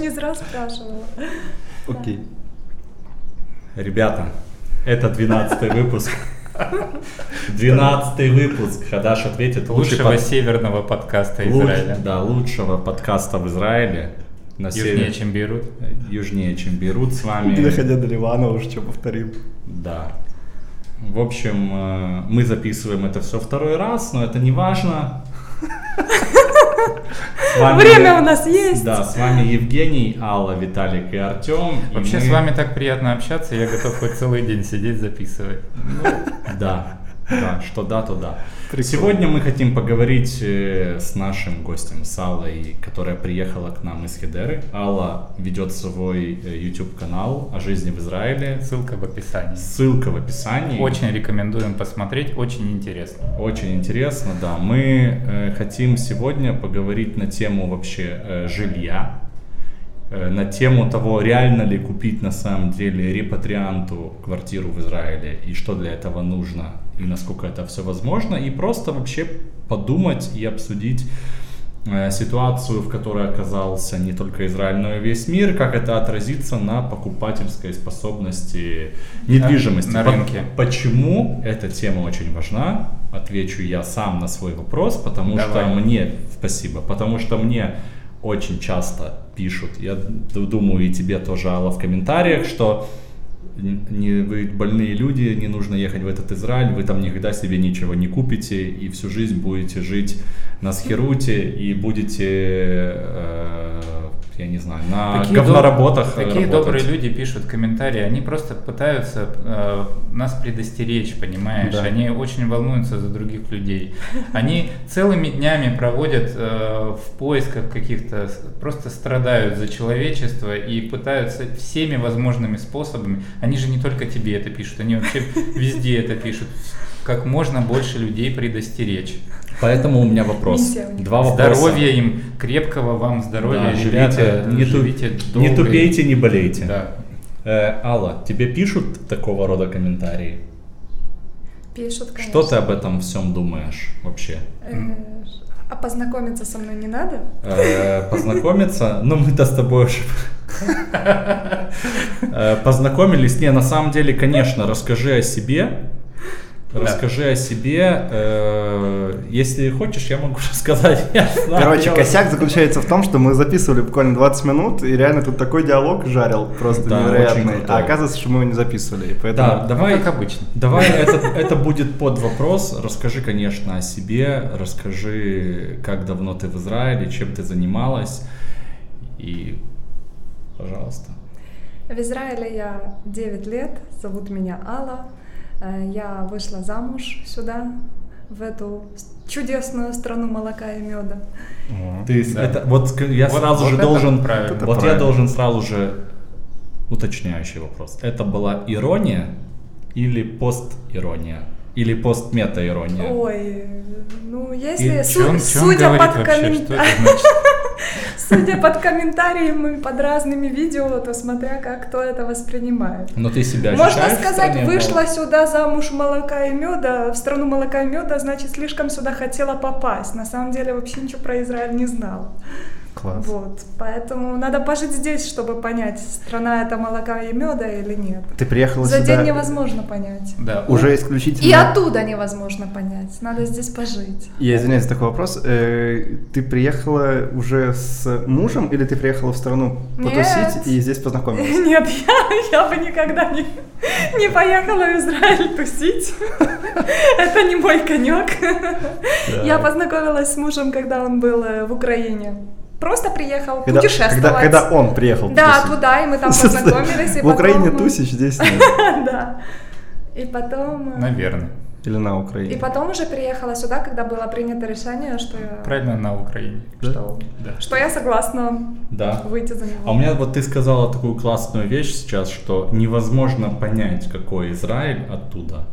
не зря спрашивала. Окей. Ребята, это 12 выпуск. 12 выпуск. Хадаш ответит Лучшего под- северного подкаста луч- Израиля. Да, лучшего подкаста в Израиле. На Южнее, север- чем Бейрут. Южнее, чем Берут с вами. Доходя до Ливана, уже что повторим. Да. В общем, э, мы записываем это все второй раз, но это не важно. Вами- Время у нас есть. Да, с вами Евгений, Алла, Виталик и Артем. и Вообще мы- с вами так приятно общаться, я готов хоть целый день сидеть записывать. Да, да, что да, то да. Прикольно. Сегодня мы хотим поговорить э, с нашим гостем, с Аллой, которая приехала к нам из Хедеры. Алла ведет свой э, YouTube-канал о жизни в Израиле. Ссылка в описании. Ссылка в описании. Очень рекомендуем посмотреть, очень интересно. Очень интересно, да. Мы э, хотим сегодня поговорить на тему вообще жилья, на тему того, реально ли купить на самом деле репатрианту квартиру в Израиле и что для этого нужно и насколько это все возможно, и просто вообще подумать и обсудить э, ситуацию, в которой оказался не только Израиль, но и весь мир, как это отразится на покупательской способности недвижимости. на рынке. Почему эта тема очень важна? Отвечу я сам на свой вопрос, потому Давай. что мне, спасибо, потому что мне очень часто пишут, я думаю и тебе тоже, Алла, в комментариях, что не, вы больные люди, не нужно ехать в этот Израиль, вы там никогда себе ничего не купите и всю жизнь будете жить на схеруте и будете, э, я не знаю, на Такие говноработах доб- Такие работать. добрые люди пишут комментарии, они просто пытаются э, нас предостеречь, понимаешь? Да. Они очень волнуются за других людей. Они целыми днями проводят э, в поисках каких-то, просто страдают за человечество и пытаются всеми возможными способами. Они же не только тебе это пишут, они вообще везде это пишут. Как можно больше людей предостеречь. Поэтому у меня вопрос. Два вопроса. Здоровья им, крепкого вам здоровья, Да, ребята, живите, не, ту- живите не долго и- тупейте, не болейте. Да. Э, Алла, тебе пишут такого рода комментарии? Пишут, конечно. Что ты об этом всем думаешь вообще? А познакомиться со мной не надо? Э, Познакомиться? Ну, мы-то с тобой уже э, познакомились. Не, на самом деле, конечно, расскажи о себе. Да. Расскажи о себе. Э, Если хочешь, я могу рассказать. Я знаю, Короче, я- косяк заключается в том, что мы записывали буквально 20 минут, и реально тут такой диалог жарил, просто Да, невероятный. А оказывается, что мы его не записывали. Поэтому... Да, давай, Ну, как обычно. Давай, это, это будет под вопрос. Расскажи, конечно, о себе. Расскажи, как давно ты в Израиле, чем ты занималась. И, пожалуйста. В Израиле я 9 лет, зовут меня Алла. Э, Я вышла замуж сюда, в эту чудесную страну молока и меда. Ты, Да. это, вот я Вот- сразу вот же это должен, правильно. вот Это я правильно. должен сразу же уточняющий вопрос. Это была ирония или пост-ирония? Или пост-мета-ирония? Ой, ну если И су- чё он судя под вообще? судя под комментариями под разными видео, то смотря как кто это воспринимает. Но ты себя Можно сказать, вышла сюда замуж молока и меда, в страну молока и меда, значит, слишком сюда хотела попасть. На самом деле вообще ничего про Израиль не знала. Класс. Вот, поэтому надо пожить здесь, чтобы понять, страна это молока и меда или нет. Ты приехала За сюда день невозможно понять. Да. уже исключительно... И оттуда невозможно понять. Надо здесь пожить. Я извиняюсь за такой вопрос. Э, Ты приехала уже с мужем или ты приехала в страну потусить Нет. и здесь познакомилась? Нет, я, я бы никогда не, не поехала в Израиль тусить. Это не мой конек. Я познакомилась с мужем, когда он был э, в Украине. Просто приехал Когда, путешествовать. когда, когда он приехал Да, потусить. туда, и мы там познакомились. и В Украине тусишь, здесь нет. Да. И потом... э, Наверное. Или на И Украине. потом уже приехала сюда, когда было принято решение, что я, Правильно, на Украине. что, Да. что я согласна Да. выйти за него. А у меня вот ты сказала такую классную вещь сейчас, что невозможно понять, какой Израиль оттуда.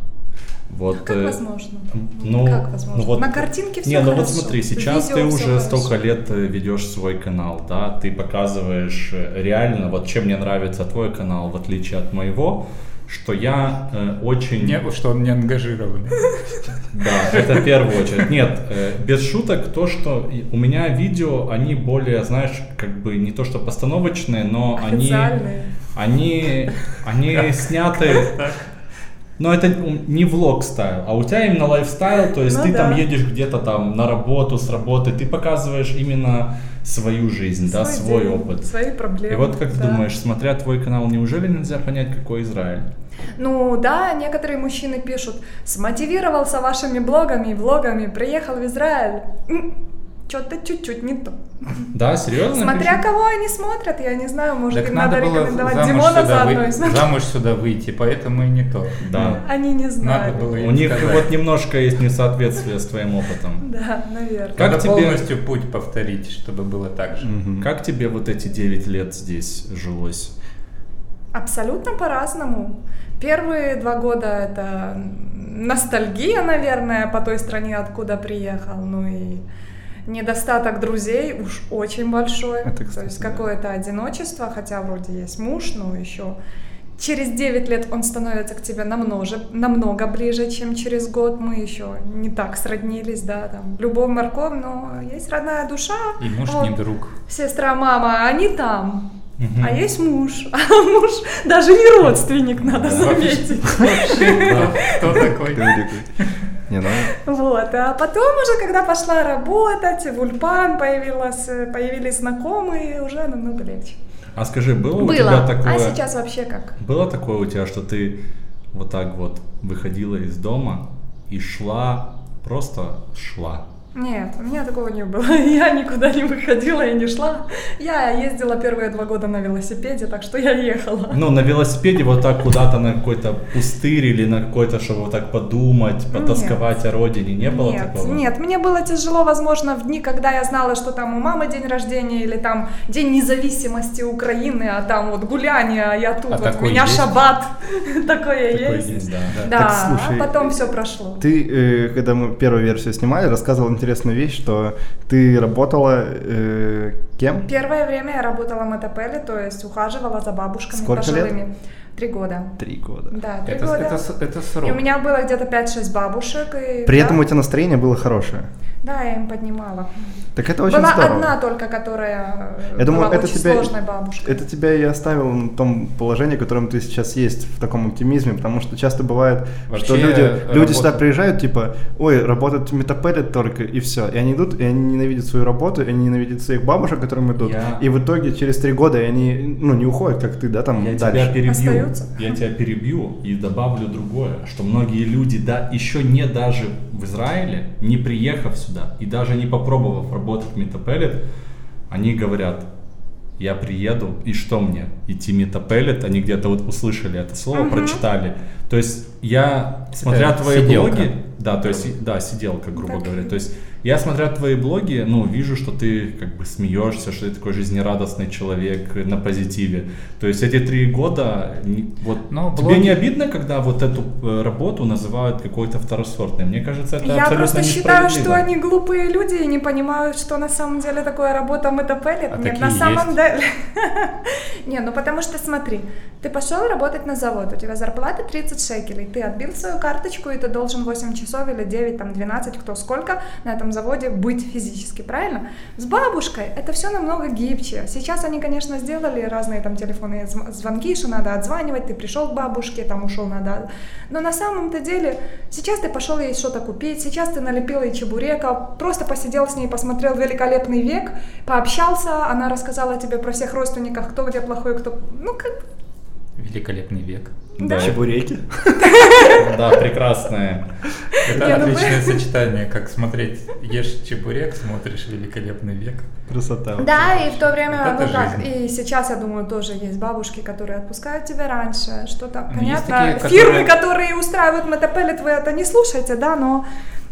Вот, Как э, возможно? Ну, Как возможно? ну вот- На картинке всё Не, ну вот смотри, сейчас ты уже хорошо. столько лет э, ведешь свой канал, да, ты показываешь э, реально, вот чем мне нравится твой канал, в отличие от моего, что я э, очень... Не, что он не ангажирован. Да, это в первую очередь. Нет, э, без шуток, то, что у меня видео, они более, знаешь, как бы не то что постановочные, но они, они, они сняты... Но это не vlog style, а у тебя именно lifestyle, то есть Ну ты там да. едешь где-то там на работу, с работы, ты показываешь именно свою жизнь, да, свой день, опыт. Свои проблемы. И вот как ты да. думаешь, смотря твой канал, неужели нельзя понять, какой Израиль? Ну да, некоторые мужчины пишут, смотивировался вашими блогами и влогами, приехал в Израиль. Что-то чуть-чуть не то. Да, серьезно? Смотря кого они смотрят, я не знаю, может Так им надо надо было рекомендовать замуж Димона сюда, заодно вы- замуж сюда выйти, поэтому и не то. Да. Они не знают. Надо было У них сказать. вот немножко есть несоответствие с твоим опытом. Да, наверное. Как Надо тебе- полностью путь повторить, чтобы было так же. Мгм. Как тебе вот эти 9 лет здесь жилось? Абсолютно по-разному. Первые два года это ностальгия, наверное, по той стране, откуда приехал. Ну и недостаток друзей уж очень большой. Это, То кстати, есть да. какое-то одиночество, хотя вроде есть муж, но еще через 9 лет он становится к тебе намного, намного ближе, чем через год. Мы еще не так сроднились, да, там, любовь, морковь, но есть родная душа. И муж Вот. не друг. Сестра, мама, они там. Мгм. А есть муж. А муж даже не родственник, надо заметить. Кто такой? Не, ну, Вот. А потом уже, когда пошла работать, в Ульпан появилась, появились знакомые, уже намного легче. А скажи, было, у Было. тебя такое... А сейчас вообще как? Было такое у тебя, что ты вот так вот выходила из дома и шла, просто шла? Нет, у меня такого не было. Я никуда не выходила и не шла. Я ездила первые два года на велосипеде, так что я ехала. Ну, на велосипеде вот так куда-то на какой-то пустырь или на какой-то, чтобы вот так подумать, потасковать о родине, не было нет, такого? Нет, мне было тяжело, возможно, в дни, когда я знала, что там у мамы день рождения или там день независимости Украины, а там вот гуляние, а я тут, А вот у меня есть? шаббат. Такое Такое есть. есть, да. Да, Так, слушай, а потом все прошло. Ты, э, когда мы первую версию снимали, рассказывал интересную вещь, что ты работала э, кем? Первое время я работала мотопеле, то есть ухаживала за бабушками Сколько лет? Три года. Три года. Да, три Это, года. это, это срок. И у меня было где-то 5-6 бабушек. И, При да, этом у тебя настроение было хорошее. Да, я им поднимала. Так это очень была здорово. одна только, которая Я думаю, была это очень тебя, сложной бабушкой. это тебя и оставило на том положении, в котором ты сейчас есть, в таком оптимизме, потому что часто бывает, что Вообще, люди, э, люди сюда приезжают, типа, ой, работать метапелят только, и все. И они идут, и они ненавидят свою работу, и они ненавидят своих бабушек, которым идут. Я- И в итоге через три года они, ну, не уходят, как ты, да, там Я дальше. тебя перебью. Остаются. Я тебя перебью и добавлю другое, что многие люди, да, еще не даже в Израиле, не приехав сюда и даже не попробовав работать в Метапеллет, они говорят, я приеду, и что мне? Идти Метапеллет? Они где-то вот услышали это слово, Мгм. прочитали. То есть я, смотря Это твои сиделка. блоги, да, то есть, да, сиделка, грубо Так. говоря. То есть я, смотря твои блоги, ну, вижу, что ты как бы смеешься, что ты такой жизнерадостный человек на позитиве. То есть эти три года, вот Но тебе блоги- не обидно, когда вот эту э, работу называют какой-то второсортной? Мне кажется, это Я абсолютно просто считаю, что они глупые люди и не понимают, что на самом деле такое работа мотопеллет. А Нет, такие на самом есть? деле. Не, ну потому что смотри, ты пошел работать на завод, у тебя зарплата 30 шекелей, ты отбил свою карточку, и ты должен 8 часов или 9, там 12, кто сколько на этом заводе быть физически, правильно? С бабушкой это все намного гибче. Сейчас они, конечно, сделали разные там телефонные зв- звонки, что надо отзванивать, ты пришел к бабушке, там ушел, надо... Но на самом-то деле, сейчас ты пошел ей что-то купить, сейчас ты налепил ей чебурека, просто посидел с ней, посмотрел «Великолепный век», пообщался, она рассказала тебе про всех родственников, кто где плохой, кто... Ну, как Великолепный век. Да, Чебуреки. да, прекрасное. Это ну отличное сочетание, как смотреть ешь чебурек, смотришь великолепный век. Красота. Да, и в то время, ну как, и сейчас, я думаю, тоже есть бабушки, которые отпускают тебя раньше, что-то, понятно, такие, фирмы, которые- устраивают мотопеллет, вы это не слушаете, да, но,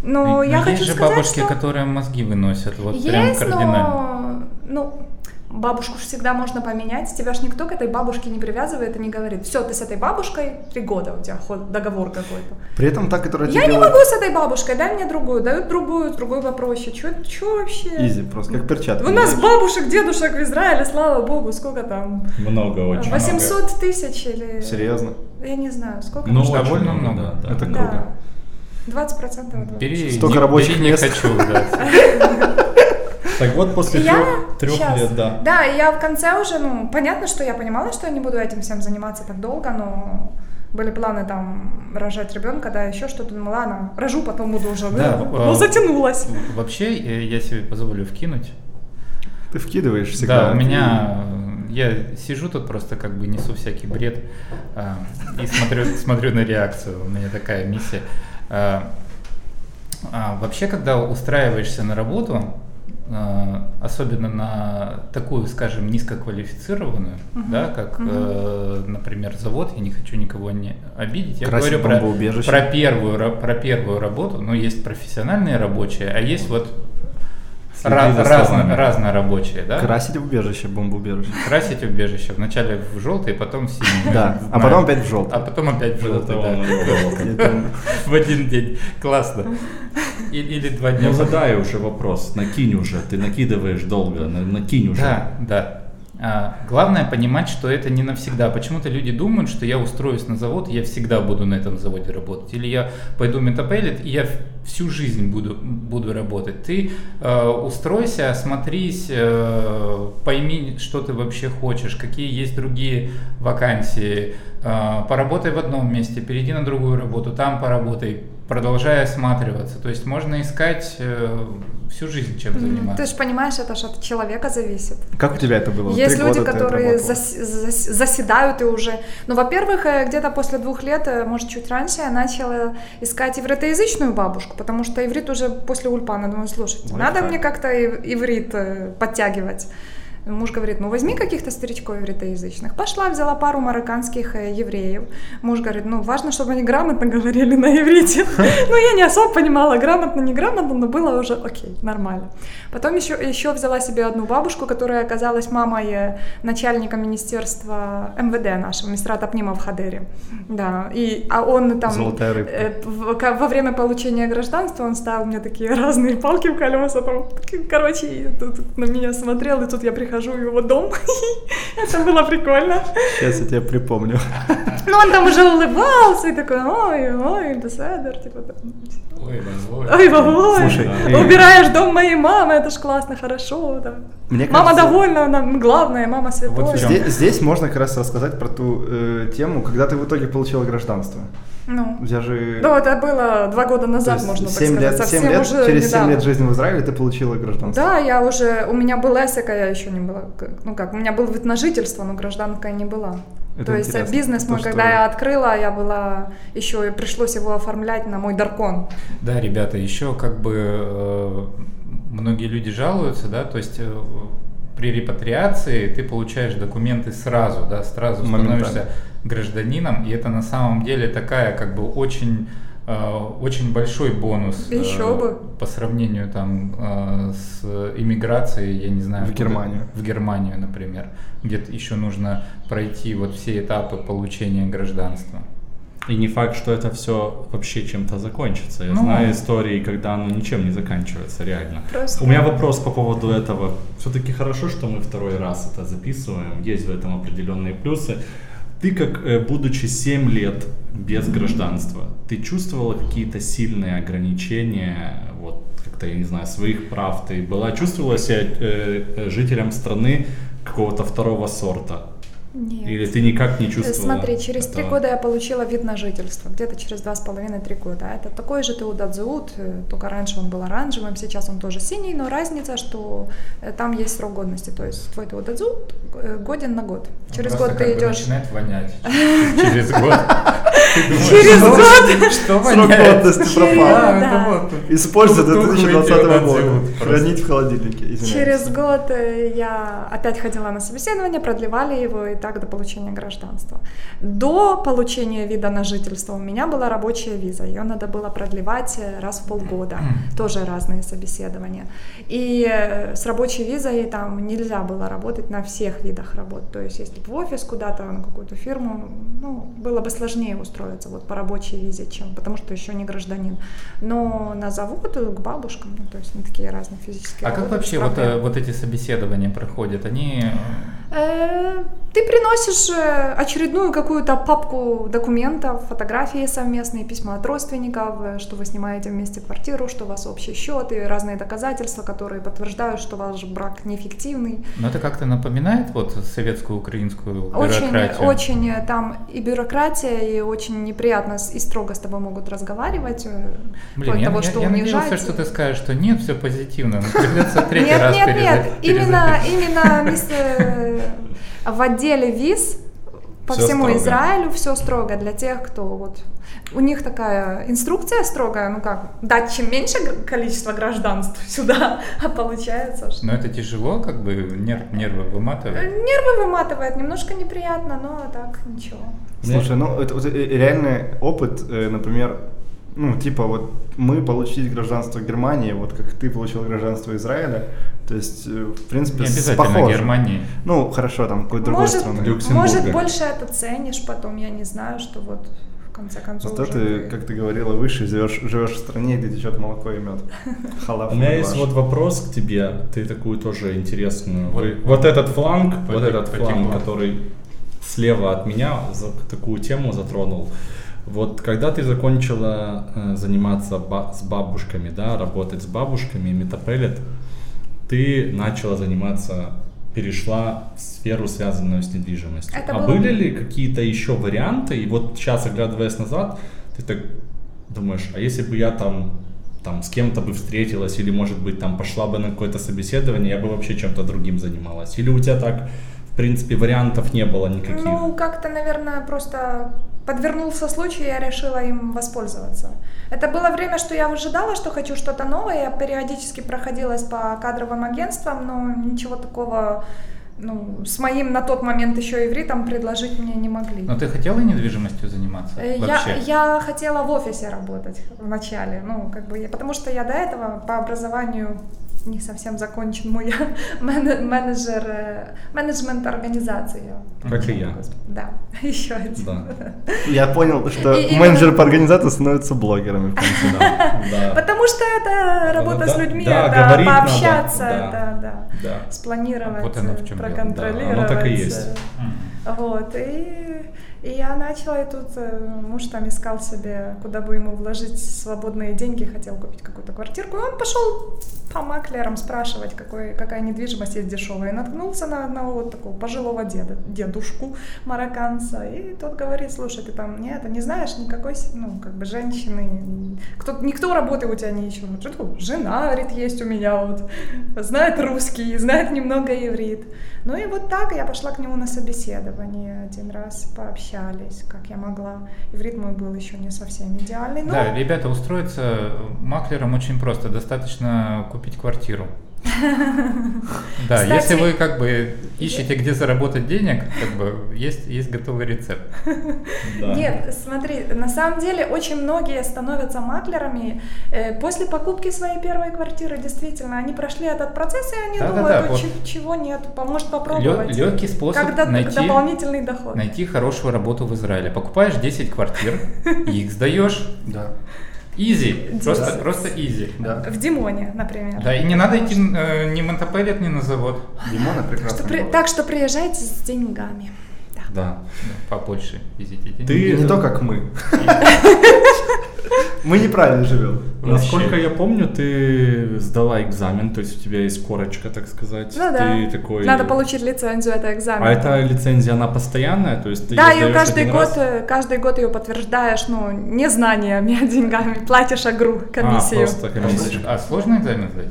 но Но я есть хочу же сказать, бабушки, что... которые мозги выносят, вот прям Есть, кардинально. но, ну, бабушку всегда можно поменять, тебя ж никто к этой бабушке не привязывает и не говорит, все, ты с этой бабушкой три года у тебя ход, договор какой-то. При этом та, которая Я тебе не могу с этой бабушкой, дай мне другую, дают другую, с другой попроще, что вообще? Изи, просто как перчатка. У нас бабушек, дедушек в Израиле, слава богу, сколько там? Много очень. 800 тысяч или... Серьезно? Я не знаю, сколько. Ну, довольно много. да, да. Это Да. круто. 20 процентов от Бери, Столько не, рабочих бери, не мест. хочу, да. Так вот, после Я трех, лет, да. Да, и я в конце уже, ну, понятно, что я понимала, что я не буду этим всем заниматься так долго, но были планы там рожать ребенка, да, еще что-то. Думала, ладно, рожу, потом буду уже. Да, ну, а- затянулась. Вообще, э, я себе позволю вкинуть. Ты вкидываешь всегда. Да, у меня э, я сижу тут просто как бы несу всякий бред а, и смотрю, смотрю на реакцию. У меня такая миссия. А, а, вообще, когда устраиваешься на работу, а, особенно на такую, скажем, низкоквалифицированную, Мгм. да, как, Мгм. э, например, завод, я не хочу никого не обидеть, я Красить говорю про, про первую про первую работу, но есть профессиональные рабочие, а есть вот Следи ра- за разно, разнорабочие, да? Красить убежище, бомбоубежище. Красить убежище вначале в желтый, потом в синий. Да, а потом опять в желтый. А потом опять в желтый, да. В один день. Классно. Или два дня. Ну задай уже вопрос, накинь уже, ты накидываешь долго, на- накинь уже. Да, да. А, главное понимать, что это не навсегда. Почему-то люди думают, что я устроюсь на завод, и я всегда буду на этом заводе работать. Или я пойду в метапеллет, и я всю жизнь буду, буду работать. Ты э, устройся, осмотрись, э, пойми, что ты вообще хочешь, какие есть другие вакансии. Э, поработай в одном месте, перейди на другую работу, там поработай, продолжай осматриваться. То есть можно искать э, всю жизнь чем заниматься. Ты же понимаешь, это же от человека зависит. Как у тебя это было? Есть Три люди, которые зас- зас- заседают и уже... Ну, во-первых, э, где-то после двух лет, э, может, чуть раньше, я начала искать ивритоязычную бабушку, потому что иврит уже после ульпана. Думаю, слушайте, Ой, надо как. мне как-то ив- иврит э, подтягивать. Муж говорит, ну возьми каких-то старичков ивритоязычных. Пошла, взяла пару марокканских э, евреев. Муж говорит, ну важно, чтобы они грамотно говорили на иврите. Ну я не особо понимала, грамотно, неграмотно, но было уже окей, нормально. Потом еще, еще взяла себе одну бабушку, которая оказалась мамой э, начальника министерства МВД нашего, Мистрата Пнима в Хадере. Да, и, а он там... Золотая рыбка. э, ко- во время получения гражданства он ставил мне такие разные палки в колеса, там, короче, на меня смотрел, и тут я прихожу в его дом, это было прикольно. Сейчас я тебе припомню. Ну, он там уже улыбался, и такой, ой, ой, беседер, типа, там, Ой, ой, ой, Слушай, убираешь дом моей мамы, это ж классно, хорошо. Мне Мама кажется, довольна, она главная, мама святой. Вот здесь можно как раз рассказать про ту э, тему, когда ты в итоге получила гражданство. Ну, тебя же... ну, это было два года назад, можно так семь сказать, лет, совсем семь лет, уже через 7 недавно. лет жизни в Израиле ты получила гражданство. Да, я уже, у меня был эсэк, а я еще не была, ну как, у меня был вид на жительство, но гражданка я не была. Это То есть бизнес мой, то, что- когда я открыла, я была, еще и пришлось его оформлять на мой даркон. Да, ребята, еще как бы э, многие люди жалуются, да, то есть э, при репатриации ты получаешь документы сразу, да, сразу Моментально. становишься гражданином, и это на самом деле такая как бы очень э, очень большой бонус э, Еще бы. по сравнению там э, с иммиграцией, я не знаю, В куда- Германию. в Германию, например, где еще нужно пройти вот все этапы получения гражданства. И не факт, что это все вообще чем-то закончится. Я Ну. знаю истории, когда оно ничем не заканчивается, реально. Просто- У меня вопрос по поводу этого. Все-таки хорошо, что мы второй раз это записываем. Есть в этом определенные плюсы. Ты, как э, будучи 7 лет без гражданства, ты чувствовала какие-то сильные ограничения, вот как-то, я не знаю, своих прав? Ты была, чувствовала себя э, э, жителем страны какого-то второго сорта? Нет. Или ты никак не Э, чувствовала? Смотри, через три года я получила вид на жительство, где-то через два с половиной-три года. Это такой же Теудадзеут, э, только раньше он был оранжевым, сейчас он тоже синий, но разница, что э, там есть срок годности, то есть твой Теудадзеут годен на год. Через Просто год ты идешь... начинает вонять через год. Ты думаешь, Через год? Что Срок годности пропал. Используй до Тухлый 2020 года. Хранить в холодильнике. извиняюсь. Через год я опять ходила на собеседование, продлевали его и так до получения гражданства. До получения вида на жительство у меня была рабочая виза, ее надо было продлевать э, раз в полгода, тоже разные собеседования. И э, с рабочей визой там нельзя было работать на всех видах работ, то есть если бы в офис куда-то, на какую-то фирму, ну, было бы сложнее устроиться вот по рабочей визе, чем, потому что еще не гражданин. Но на завод, э, к бабушкам, ну, то есть на такие разные физические А как вообще вот, вот эти собеседования проходят? Они Ты приносишь э, очередную какую-то папку документов, фотографии совместные, письма от родственников, э, что вы снимаете вместе квартиру, что у вас общий счет и разные доказательства, которые подтверждают, что ваш брак неэффективный. Но это как-то напоминает вот советскую украинскую Очень, бюрократию. очень э, там и бюрократия, и очень неприятно и строго с тобой могут разговаривать. Блин, я, того, я- что я унижать. надеялся, что ты скажешь, что нет, все позитивно. Но придется третий Нет, раз нет, переза- нет, именно, именно в отделе виз по Всё всему строго. Израилю все строго для тех, кто вот у них такая инструкция строгая, ну как, дать чем меньше количество гражданств сюда, а получается, что Но это тяжело, как бы нерв- нервы Э, выматывает. нервы выматывает, немножко неприятно, но так ничего. Слушай, ну это вот, э, реальный опыт, э, например, ну типа вот мы получили гражданство Германии, вот как ты получил гражданство Израиля, то есть э, в принципе Не обязательно похоже. Германии. Ну хорошо, там какой-то другой Может, страны. Может больше это ценишь потом, я не знаю, что вот в конце концов Зато уже ты, как ты говорила выше, живешь, живешь в стране, где течет молоко и мед. Халаф. У меня есть вот вопрос к тебе, ты такую тоже интересную. Вот. Вы- Вот этот фланг, вот этот фланг, который слева от меня за такую тему затронул. Вот когда ты закончила э, заниматься ба- с бабушками, да, работать с бабушками, метапеллет, ты начала заниматься, перешла в сферу, связанную с недвижимостью. Это а было- были ли какие-то еще варианты? И вот сейчас, оглядываясь назад, ты так думаешь, а если бы я там там с кем-то бы встретилась или, может быть, там пошла бы на какое-то собеседование, я бы вообще чем-то другим занималась. Или у тебя так, в принципе, вариантов не было никаких? Ну, как-то, наверное, просто подвернулся случай, я решила им воспользоваться. Это было время, что я выжидала, что хочу что-то новое. Я периодически проходилась по кадровым агентствам, но ничего такого ну, с моим на тот момент еще ивритом предложить мне не могли. Но ты хотела недвижимостью заниматься? Э, Я, Вообще? я хотела в офисе работать вначале, ну, как бы, я- потому что я до этого по образованию не совсем закончен мой мен- менеджер, э, менеджмент организации. Как и я. Да, еще один. Да. Я понял, что И именно- менеджеры по организации становятся блогерами. Да. да. Потому что это работа да, с людьми, да, это говорить надо, пообщаться, да. это да, Да. спланировать, Вот оно в чем дело. проконтролировать. Да, оно так и есть. Вот, и, и я начала, и тут э, муж там искал себе, куда бы ему вложить свободные деньги, хотел купить какую-то квартирку, и он пошел по маклерам спрашивать, какой, какая недвижимость есть дешевая, и наткнулся на одного вот такого пожилого деда, дедушку марокканца, и тот говорит, слушай, ты там, нет, ты не знаешь никакой, ну, как бы женщины, кто, никто работы у тебя не ищет, Он говорит, «Ну, жена, говорит, есть у меня вот, знает русский, знает немного иврит, ну и вот так я пошла к нему на собеседование один раз, пообщались, как я могла. Иврит мой был еще не совсем идеальный, но Да, ребята, устроиться маклером очень просто. Достаточно купить квартиру. Да, Кстати- если вы как бы ищете, где заработать денег, как бы есть, есть готовый рецепт. Да. Нет, смотри, на самом деле очень многие становятся маклерами э, после покупки своей первой квартиры. Действительно, они прошли этот процесс, и они Да-да-да, думают, «Ой, вот. чи- чего нет, поможет попробовать. легкий способ как до- найти, дополнительный доход. найти хорошую работу в Израиле. Покупаешь 10 квартир, их сдаешь. Да. Изи, просто, просто изи. Да. В Димоне, например. Да, и не надо идти э, ни в Монтапеллет, ни на завод. Димона Что прекрасно. при- Так что приезжайте с деньгами. Да. Да. Да, По Польше везите деньги. Ты- Не то, как мы. Мы неправильно живем. Насколько я помню, ты сдала экзамен, то есть у тебя есть корочка, так сказать. Ну да. Ты такой... Надо получить лицензию, это экзамен. А эта лицензия, она постоянная? То есть ты Да, ее каждый год, раз? каждый год ее подтверждаешь, ну, не знаниями, а деньгами, платишь агру, комиссию. А, просто комиссию. А сложно экзамен сдать?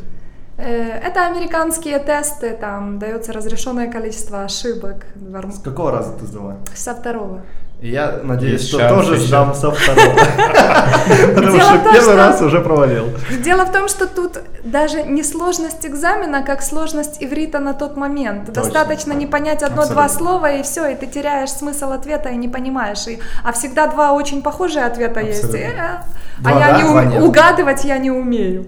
Э, Это американские тесты, там дается разрешенное количество ошибок. С какого раза ты сдала? Со второго. Я надеюсь, Есть что тоже еще. сдам со второго. Потому что первый раз уже провалил. Дело в том, что тут даже не сложность экзамена, как сложность иврита на тот момент. Точно. Достаточно не понять одно-два слова, и все, и ты теряешь смысл ответа и не понимаешь. И, а всегда два очень похожие ответа есть. А Два я не угадывать я не умею.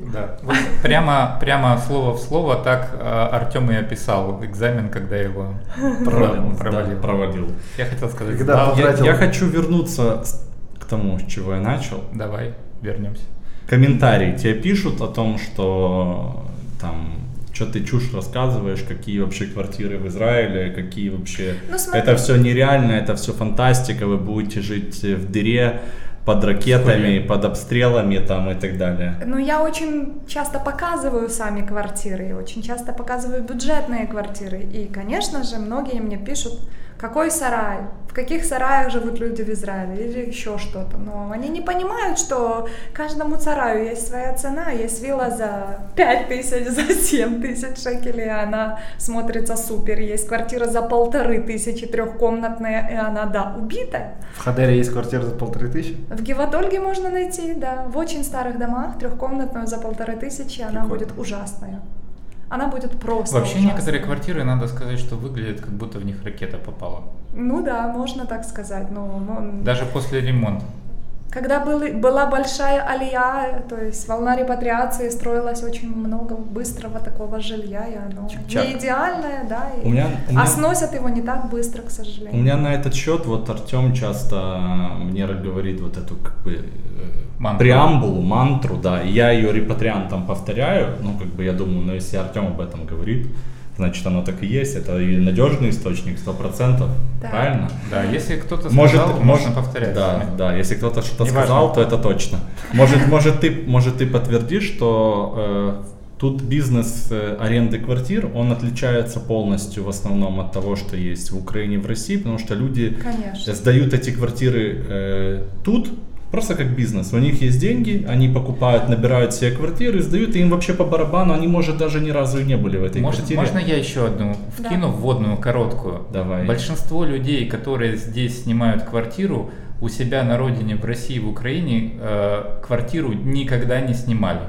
Прямо, прямо слово в слово так э, Артем и описал экзамен, когда его Провалил. Я хотел сказать, Когда потратил- я хочу вернуться к тому, с чего я начал. Давай вернемся. Комментарии тебе пишут о том, что там что ты чушь рассказываешь, какие вообще квартиры в Израиле, какие вообще... Ну, смотри. это все нереально, это все фантастика, вы будете жить в дыре под ракетами, под обстрелами там и так далее. Ну, я очень часто показываю сами квартиры, очень часто показываю бюджетные квартиры. И, конечно же, многие мне пишут, какой сарай, в каких сараях живут люди в Израиле или еще что-то. Но они не понимают, что каждому сараю есть своя цена, есть вилла за 5 тысяч, за 7 тысяч шекелей, и она смотрится супер. Есть квартира за полторы тысячи, трехкомнатная, и она, да, убитая. В Хадере есть квартира за полторы тысячи? В Гевадольге можно найти, да, в очень старых домах, трехкомнатную за полторы тысячи, она Прикольно. будет ужасная. Она будет просто Вообще ужасная. некоторые квартиры, надо сказать, что выглядят, как будто в них ракета попала. Ну да, можно так сказать. Но Даже после ремонта. Когда был- была большая алия, то есть волна репатриации, строилось очень много быстрого такого жилья, и оно Чик-чак. не идеальное, да, и- У меня- у а меня- сносят его не так быстро, к У сожалению. меня на этот счет вот Артем часто мне говорит вот эту как бы э, Мантру. преамбулу, мантру, да, и я ее репатриантам повторяю, ну как бы я думаю, ну если Артем об этом говорит, значит оно так и есть, это и надежный источник, сто процентов, Да. правильно? Да, если кто-то сказал, может, можно повторять. Да, да, если кто-то что-то Неважно. сказал, то это точно. Может, может ты, может ты подтвердишь, что э, тут бизнес э, аренды квартир, он отличается полностью в основном от того, что есть в Украине и в России, потому что люди Конечно. сдают эти квартиры э, тут. Просто как бизнес. У них есть деньги, они покупают, набирают себе квартиры, сдают, и им вообще по барабану, они, может, даже ни разу и не были в этой Может, квартире. можно я еще одну Да. вкину вводную короткую? Давай. Большинство людей, которые здесь снимают квартиру, у себя на родине, в России, в Украине, э, квартиру никогда не снимали.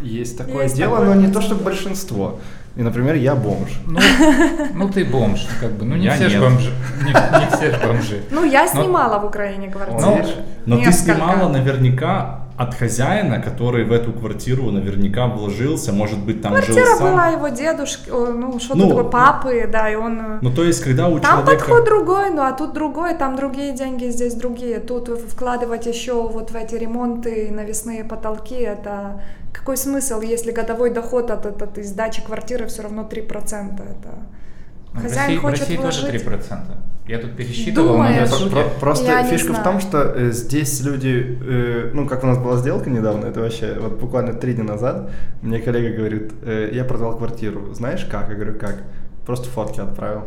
Есть такое Есть дело, такое но не то, что большинство. И, например, я бомж. Ну, ну ты бомж, как бы. Ну не Я все же бомжи. Не, не все же бомжи. Ну, я Но- снимала в Украине квартиру. Ну, Но ты снимала наверняка от хозяина, который в эту квартиру наверняка вложился, может быть, там жил Квартира сам. была его дедушки, ну, что-то Ну, такое, папы, да, и он... Ну, то есть, когда у Там человека... подход другой, ну а тут другой, там другие деньги, здесь другие. Тут вкладывать еще вот в эти ремонты, навесные потолки, это какой смысл, если годовой доход от, от, от сдачи квартиры все равно 3%? Это Ну, В хозяин России, в хочет России тоже вложить. 3%. Я тут пересчитывал, но Думаешь? на Про- Просто Я не фишка в том, что э, здесь люди, э, ну как у нас была сделка недавно, это вообще вот буквально три дня назад, мне коллега говорит, э, я продал квартиру, знаешь как? Я говорю, как? Просто фотки отправил.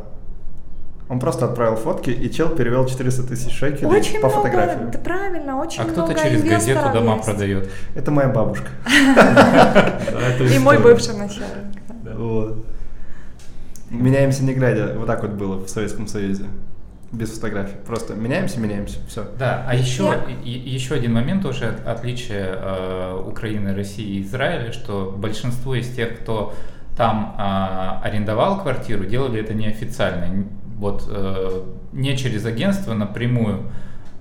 Он просто отправил фотки, и чел перевел 400 тысяч шекелей Очень по много, фотографии. да, правильно, очень А кто-то много через газету инвесторов дома есть. продает. Это моя бабушка. И мой бывший начальник. Меняемся не глядя, вот так вот было в Советском Союзе. Без фотографий. Просто меняемся, меняемся, все. Да, а еще, еще один момент тоже от- отличие э, Украины, России и Израиля, что большинство из тех, кто там а, арендовал квартиру, делали это неофициально, вот э, не через агентство напрямую.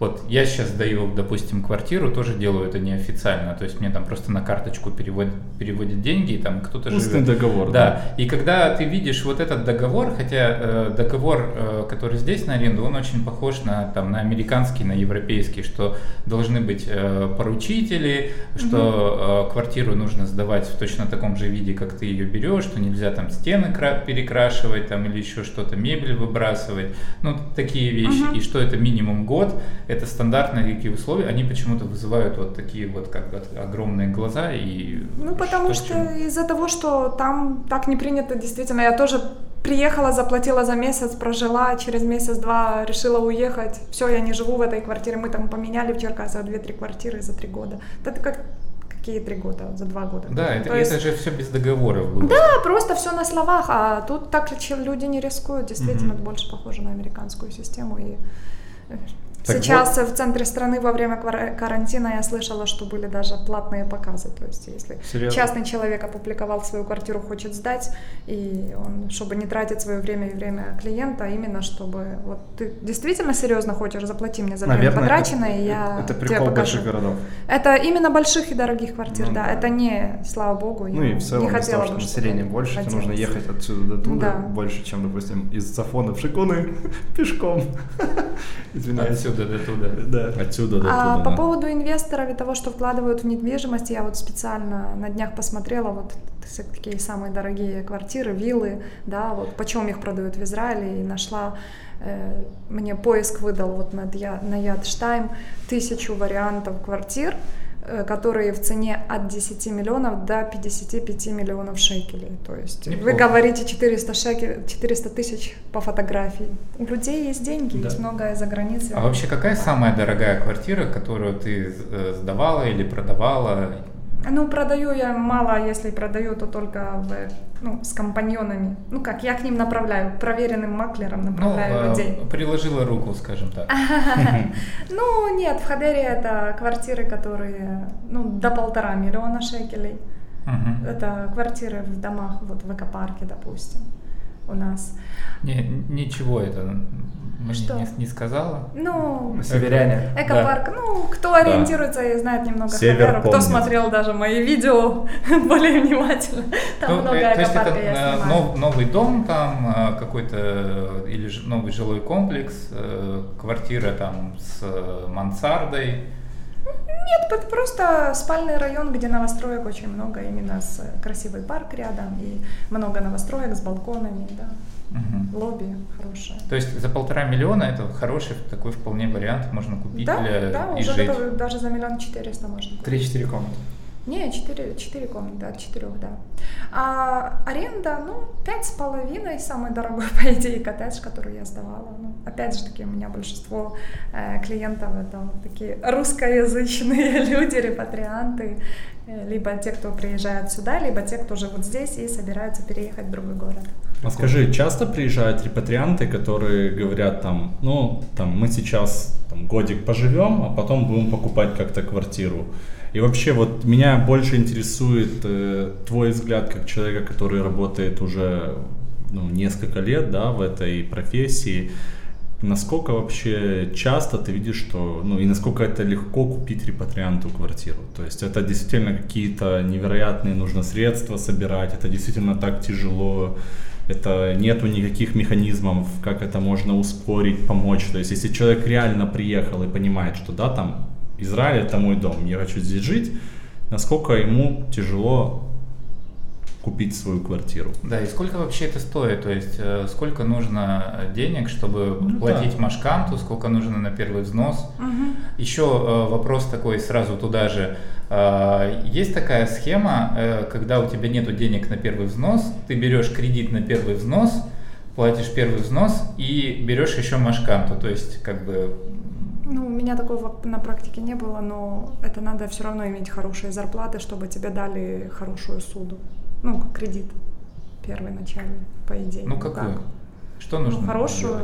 Вот я сейчас даю, допустим, квартиру, тоже делаю это неофициально, то есть мне там просто на карточку переводят, переводят деньги, и там кто-то Устный живет. договор. Да, и когда ты видишь вот этот договор, хотя э, договор, э, который здесь на аренду, он очень похож на, там, на американский, на европейский, что должны быть э, поручители, что э, квартиру нужно сдавать в точно таком же виде, как ты ее берешь, что нельзя там стены кра- перекрашивать там, или еще что-то, мебель выбрасывать, ну такие вещи, Мгм. и что это минимум год, это стандартные такие условия, они почему-то вызывают вот такие вот как бы огромные глаза и Ну, потому что чём? из-за того, что там так не принято, действительно, я тоже приехала, заплатила за месяц, прожила, через месяц-два решила уехать. Все, я не живу в этой квартире, мы там поменяли в Черкасах две-три квартиры за три года. Да это как какие три года? За два года. Да, это, То есть- это же все без договоров было. Да, просто все на словах, а тут так люди не рискуют. Действительно, это больше похоже на американскую систему. И э, Так сейчас в центре страны во время карантина я слышала, что были даже платные показы. То есть, если Серьезно? частный человек опубликовал свою квартиру, хочет сдать, и он, чтобы не тратить свое время и время клиента, именно чтобы вот ты действительно серьезно хочешь, заплати мне за время потраченное, это, и я это тебе прикол покажу. больших городов. Это именно больших и дорогих квартир, Ну да. да. Это не, слава богу, Ну я и в целом, не того, хотела что бы, население больше, тебе нужно ехать отсюда до туда Да. больше, чем, допустим, из Сафона в Шикуны пешком. Извиняюсь. Отсюда до туда. Да. Отсюда до А туда. по да. поводу инвесторов и того, что вкладывают в недвижимость, я вот специально на днях посмотрела вот такие самые дорогие квартиры, виллы, да, вот почем их продают в Израиле, и нашла, э, мне поиск выдал вот на, Я- на Ядштайм тысячу вариантов квартир, которые в цене от 10 миллионов до 55 миллионов шекелей. То есть вы Неплохо. говорите 400, шекель, 400 тысяч по фотографии. У людей есть деньги, Да. есть многое за границей. А вообще какая самая дорогая квартира, которую ты э, сдавала или продавала? Ну, продаю я мало, если продаю, то только в, ну, с компаньонами. Ну как, я к ним направляю, проверенным маклером Ну, направляю э, людей. приложила руку, скажем так. Ну, нет, в Хадере это квартиры, которые, ну, до полтора миллиона шекелей. Это квартиры в домах, вот в экопарке, допустим, у нас. Не, ничего это мне Что? не, не сказала. Ну, Северяне. Экопарк, ну, кто ориентируется и знает немного Север Хадеру, кто смотрел даже мои видео более внимательно, там Ну, много э, то есть это экопарка я э, снимаю. нов- новый дом там, э, какой-то э, или новый жилой комплекс, квартира там с мансардой. Нет, это просто спальный район, где новостроек очень много, именно с красивый парк рядом и много новостроек с балконами, да, Мгм. лобби хорошее. То есть за полтора миллиона это хороший такой вполне вариант можно купить Да, для да, и уже жить. даже за миллион четыреста можно купить. 3-4 комнаты. Не, четыре, четыре комнаты, от четырех, да. А аренда, ну, пять с половиной, самый дорогой, по идее, коттедж, который я сдавала. Ну, опять же таки, у меня большинство э, клиентов это такие русскоязычные люди, репатрианты, э, либо те, кто приезжают сюда, либо те, кто живут здесь и собираются переехать в другой город. А скажи, часто приезжают репатрианты, которые говорят там, ну, там, мы сейчас там, годик поживем, а потом будем покупать как-то квартиру. И вообще вот меня больше интересует э, твой взгляд как человека, который работает уже ну, несколько лет, да, в этой профессии. Насколько вообще часто ты видишь, что, ну и насколько это легко купить репатрианту квартиру? То есть это действительно какие-то невероятные нужно средства собирать, это действительно так тяжело, это нету никаких механизмов, как это можно ускорить, помочь. То есть если человек реально приехал и понимает, что да, там Израиль это мой дом, я хочу здесь жить, насколько ему тяжело купить свою квартиру? Да, и сколько вообще это стоит? То есть э, сколько нужно денег, чтобы Ну платить да. машканту, сколько нужно на первый взнос? Мгм. Еще э, вопрос такой сразу туда же. Э, Есть такая схема, когда у тебя нет денег на первый взнос, ты берешь кредит на первый взнос, платишь первый взнос и берешь еще машканту. То есть как бы Ну, у меня такого на практике не было, но это надо все равно иметь хорошие зарплаты, чтобы тебе дали хорошую суду. Ну, как кредит первый начальный, по идее. ну какую? Что нужно? Ну, хорошую.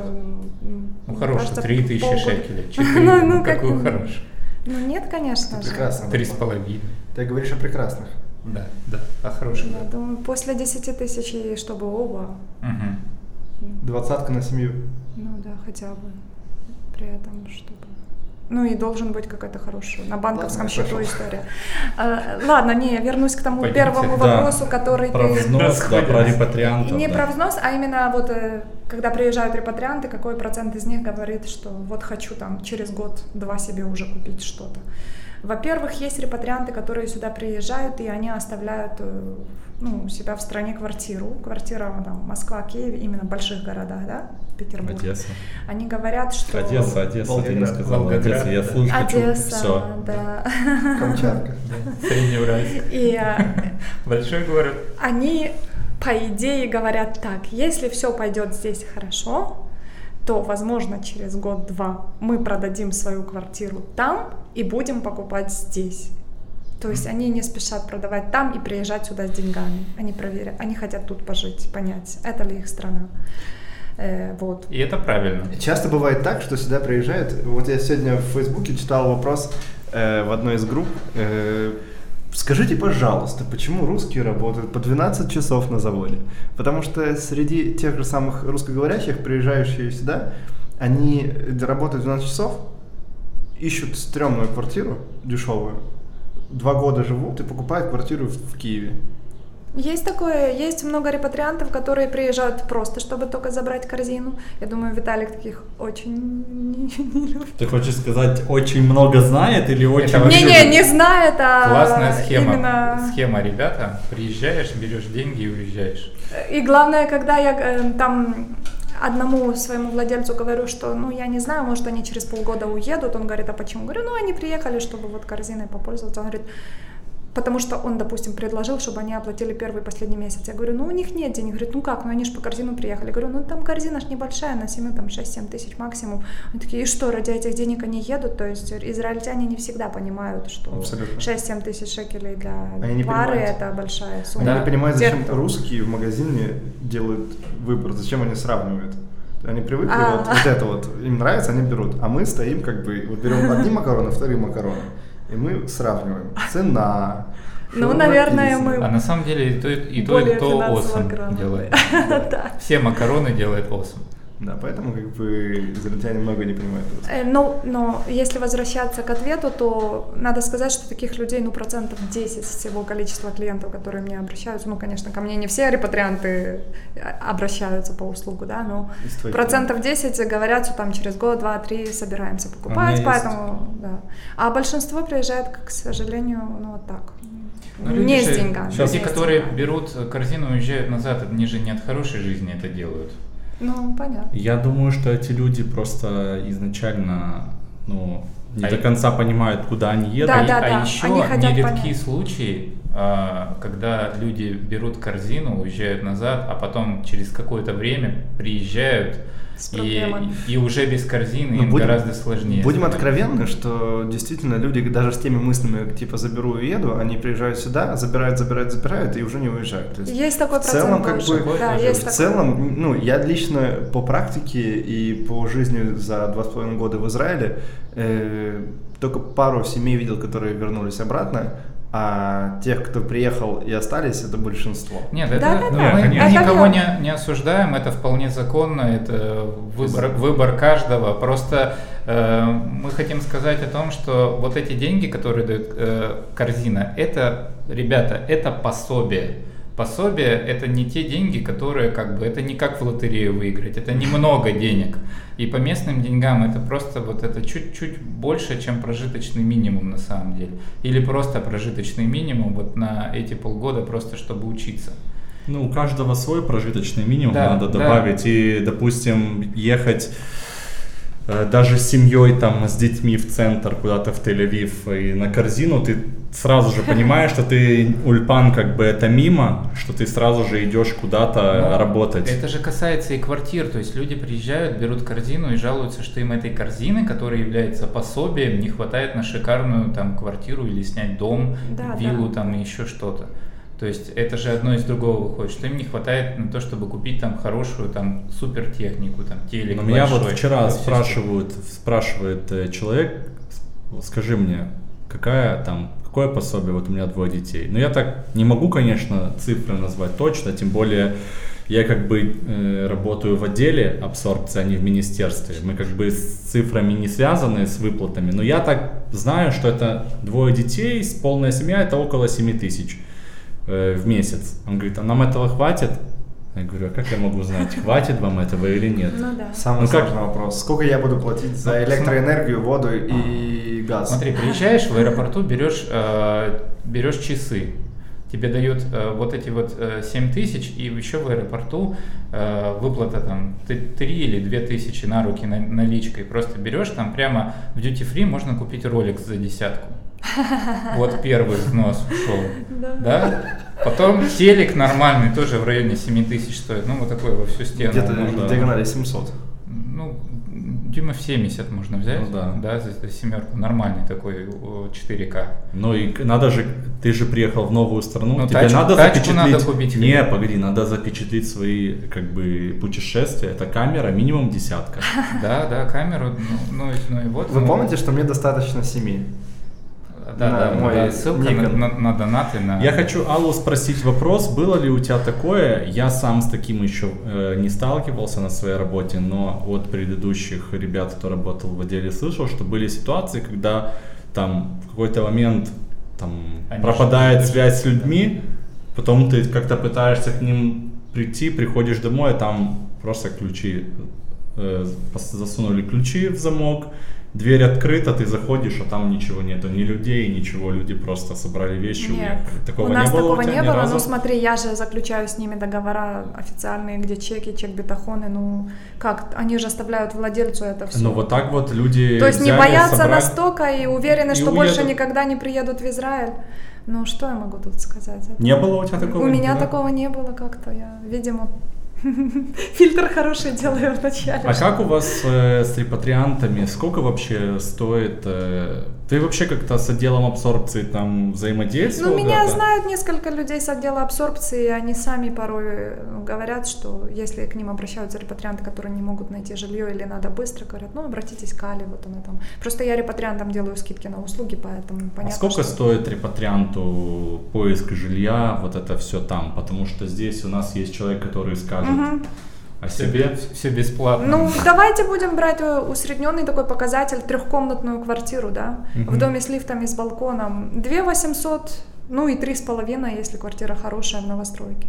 Ну хорошую, 3000 полгода. шекелей. четыре. Ну, Ну ну, как какую бы- хорошую? Ну, нет, конечно же. прекрасно. Три с половиной. Ты говоришь о прекрасных. Да, да, а хороших. Я думаю, после 10 тысяч, и чтобы оба, Мгм. Двадцатка на семью. ну да, хотя бы при этом, чтобы... Ну и должен быть какой-то хороший на банковском Ладно, счету хорошо. история. А, ладно, не, я вернусь к тому Пойдемте. первому Да. вопросу, который Про ты... взнос, да, про репатриантов. Не да. про взнос, а именно вот э, когда приезжают репатрианты, какой процент из них говорит, что вот хочу там через год-два себе уже купить что-то. Во-первых, есть репатрианты, которые сюда приезжают, и они оставляют э, ну, у себя в стране квартиру. Квартира там, Москва, Киев, именно в больших городах, да, Петербург. Одесса. Они говорят, что... Одесса, Одесса, ты не Волгоград. сказала. Волгоград, Одесса, я да. слышу, Одесса, все. да. Камчатка. Среднеуральск. И э, Большой город. они, по идее, говорят так, если все пойдет здесь хорошо, то, возможно, через год-два мы продадим свою квартиру там и будем покупать здесь. То есть они не спешат продавать там и приезжать сюда с деньгами. Они проверяют, они хотят тут пожить, понять, это ли их страна. Э, вот. И это правильно. Часто бывает так, что сюда приезжают. Вот я сегодня в Фейсбуке читал вопрос э, в одной из групп. э, Скажите, пожалуйста, почему русские работают по 12 часов на заводе? Потому что среди тех же самых русскоговорящих, приезжающих сюда, они работают 12 часов, ищут стрёмную квартиру дешевую, два года живут и покупают квартиру в, в Киеве. Есть такое, есть много репатриантов, которые приезжают просто, чтобы только забрать корзину. Я думаю, Виталик таких очень не, не любит. Ты хочешь сказать, очень много знает или очень... Вообще Не-не, не знает, а Классная схема. именно... Схема, ребята. Приезжаешь, берешь деньги и уезжаешь. И главное, когда я э, там одному своему владельцу говорю, что, ну, я не знаю, может, они через полгода уедут. Он говорит, а почему? Говорю, ну, они приехали, чтобы вот корзиной попользоваться. Он говорит, потому что он, допустим, предложил, чтобы они оплатили первый и последний месяц. Я говорю, ну, у них нет денег. Говорит, ну как, ну они же по корзину приехали. Я говорю, ну там корзина ж небольшая, на семью там 6-7 тысяч максимум. Они такие, и что, ради этих денег они едут? То есть израильтяне не всегда понимают, что Абсолютно. 6-7 тысяч шекелей для Они не пары это большая сумма. Они Да. не понимают, зачем кто- русские в магазине делают выбор, зачем они сравнивают. Они привыкли, А. вот, вот это вот, им нравится, они берут. А мы стоим, как бы, вот берем одни макароны, вторые макароны. И мы сравниваем. Цена. Ну, наверное, мы- А на самом деле и то, и то, и то грамотные. делает. Все макароны делает awesome. Да, поэтому, как бы, израильтяне много не понимают. русского. Э, Но, но если возвращаться к ответу, то надо сказать, что таких людей, ну, процентов 10 всего количества клиентов, которые мне обращаются, ну, конечно, ко мне не все репатрианты а, обращаются по услугу, да, но процентов 10 говорят, что там через год, два, три собираемся покупать, есть- поэтому, да. А большинство приезжает, к сожалению, ну, вот так. Ну, люди не с деньгами. Люди, которые деньгами. берут корзину и уезжают назад, они же не от хорошей жизни это делают. Ну, понятно. Я думаю, что эти люди просто изначально, ну, не А до и- конца понимают, куда они едут. Да, а, да, а да. еще Они нередки понять. случаи, а, когда люди берут корзину, уезжают назад, а потом через какое-то время приезжают С и, проблемами. и уже без корзины Ну, им будем- гораздо сложнее. Будем откровенны, что действительно люди даже с теми мыслями, типа, заберу и еду, они приезжают сюда, забирают, забирают, забирают и уже не уезжают. То есть Есть такой в целом, процент как бы, да, есть В такой. целом, ну, я лично по практике и по жизни за два с половиной года в Израиле э, только пару семей видел, которые вернулись обратно, а тех, кто приехал и остались, это большинство. Нет, это, Да-да-да, ну, мы, мы конечно. никого не, не осуждаем, это вполне законно, это выбор, выбор каждого. Просто э, мы хотим сказать о том, что вот эти деньги, которые дает э, корзина, это, ребята, это пособие. Пособие это не те деньги, которые как бы, это не как в лотерею выиграть, это немного денег. И по местным деньгам это просто вот это чуть-чуть больше, чем прожиточный минимум на самом деле. Или просто прожиточный минимум вот на эти полгода просто чтобы учиться. Ну, у каждого свой прожиточный минимум Да, надо да. добавить. И, допустим, ехать даже с семьей, там, с детьми в центр, куда-то в Тель-Авив и на корзину, ты сразу же понимаешь, что ты ульпан как бы это мимо, что ты сразу же идешь куда-то Ну, работать. Это же касается и квартир, то есть люди приезжают, берут корзину и жалуются, что им этой корзины, которая является пособием, не хватает на шикарную там квартиру или снять дом, Да, виллу да. там и еще что-то. То есть это же одно из другого выходит, что им не хватает на то, чтобы купить там хорошую там супер технику, там телек Но меня вот вчера спрашивают, спрашивает э, человек, скажи мне, какая там, какое пособие, вот у меня двое детей. Но я так не могу, конечно, цифры назвать точно, тем более я как бы э, работаю в отделе абсорбции, а не в министерстве. Мы как бы с цифрами не связаны, с выплатами. Но я так знаю, что это двое детей, полная семья, это около 7 тысяч э, в месяц. Он говорит, а нам этого хватит? Я говорю, а как я могу знать, хватит вам этого или нет? Ну да. Самый Ну как- сложный вопрос. Сколько я буду платить за Ну, электроэнергию, воду и газ? Смотри, приезжаешь в аэропорту, берешь, э, берешь часы, тебе дают э, вот эти вот э, 7 тысяч, и еще в аэропорту э, выплата там 3 или 2 тысячи на руки на- наличкой. Просто берешь там прямо в duty free можно купить ролик за десятку. Вот первый взнос ушел. Да. Да? Потом телек нормальный, тоже в районе 7 тысяч стоит. Ну, вот такой во всю стену. Где-то можно. диагонали 700. Ну, дюймов 70 можно взять, Ну да. за, за семерку, нормальный такой о, 4К. Ну и надо же, ты же приехал в новую страну, Ну, тебе тачку- надо тачку запечатлеть. надо купить. Не, погоди, надо запечатлеть свои как бы путешествия. Это камера минимум десятка. Да, да, камеру, ну, ну, и- ну и вот. Вы помните, что мне достаточно 7? Да, на да, мой да, ссылка на, Nikon? на- на донаты на. Я хочу Аллу спросить вопрос, было ли у тебя такое, я сам с таким еще э, не сталкивался на своей работе, но от предыдущих ребят, кто работал в отделе, слышал, что были ситуации, когда там в какой-то момент там Они пропадает связь с людьми, Потом ты как-то пытаешься к ним прийти, приходишь домой, а там просто ключи, э, засунули ключи в замок, дверь открыта, ты заходишь, а там ничего нету, ни людей, ничего, люди просто собрали вещи, Нет, уехали. Такого у нас не было такого у тебя не было. разу? Ну смотри, я же заключаю с ними договора официальные, где чеки, чек бетахоны. Ну как, они же оставляют владельцу это все. Ну вот так вот люди То есть не боятся собрали- настолько и уверены, и что больше уедут. никогда не приедут в Израиль. Ну что я могу тут сказать? Это- Не было у тебя такого? У меня никогда? такого не было как-то. Я, видимо, фильтр хороший делаю вначале. А как у вас э, с репатриантами? Сколько вообще стоит? э, ты вообще как-то с отделом абсорбции там взаимодействовал? Ну, меня знают несколько людей с отдела абсорбции, и они сами порой э, говорят, что если к ним обращаются репатрианты, которые не могут найти жилье или надо быстро, говорят, ну, обратитесь к Али, вот она там. Просто я репатриантам делаю скидки на услуги, поэтому А понятно, сколько что- стоит репатрианту поиск жилья, вот это все там? Потому что здесь у нас есть человек, который скажет Мгм. О себе. Все бесплатно. Ну, давайте будем брать э, усредненный такой показатель, трехкомнатную квартиру, да, в Мгм. доме с лифтами, с балконом. 2 800, ну и три с половиной, если квартира хорошая в новостройке.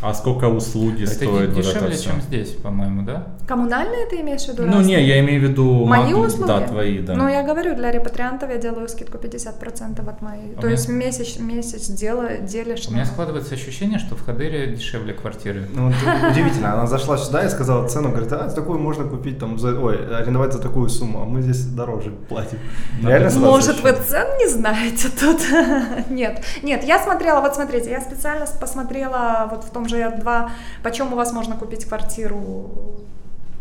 А сколько услуги это вот это дешевле, всё? чем здесь, по-моему, да? Коммунальные ты имеешь в виду? Ну разные? не, я имею в виду... Мои маг- услуги? Да, твои, да. Ну, я говорю, для репатриантов я делаю скидку 50% от моей. У То меня- есть месяц, месяц дела, делишь. У меня складывается ощущение, что в Хадыре дешевле квартиры. Ну, удивительно, она зашла сюда и сказала цену, говорит, а, такую можно купить там, за, ой, арендовать за такую сумму, а мы здесь дороже платим. Реально это Может, вы цен не знаете тут? Нет, нет, я смотрела, вот смотрите, я специально посмотрела вот в том же Я2, почем у вас можно купить квартиру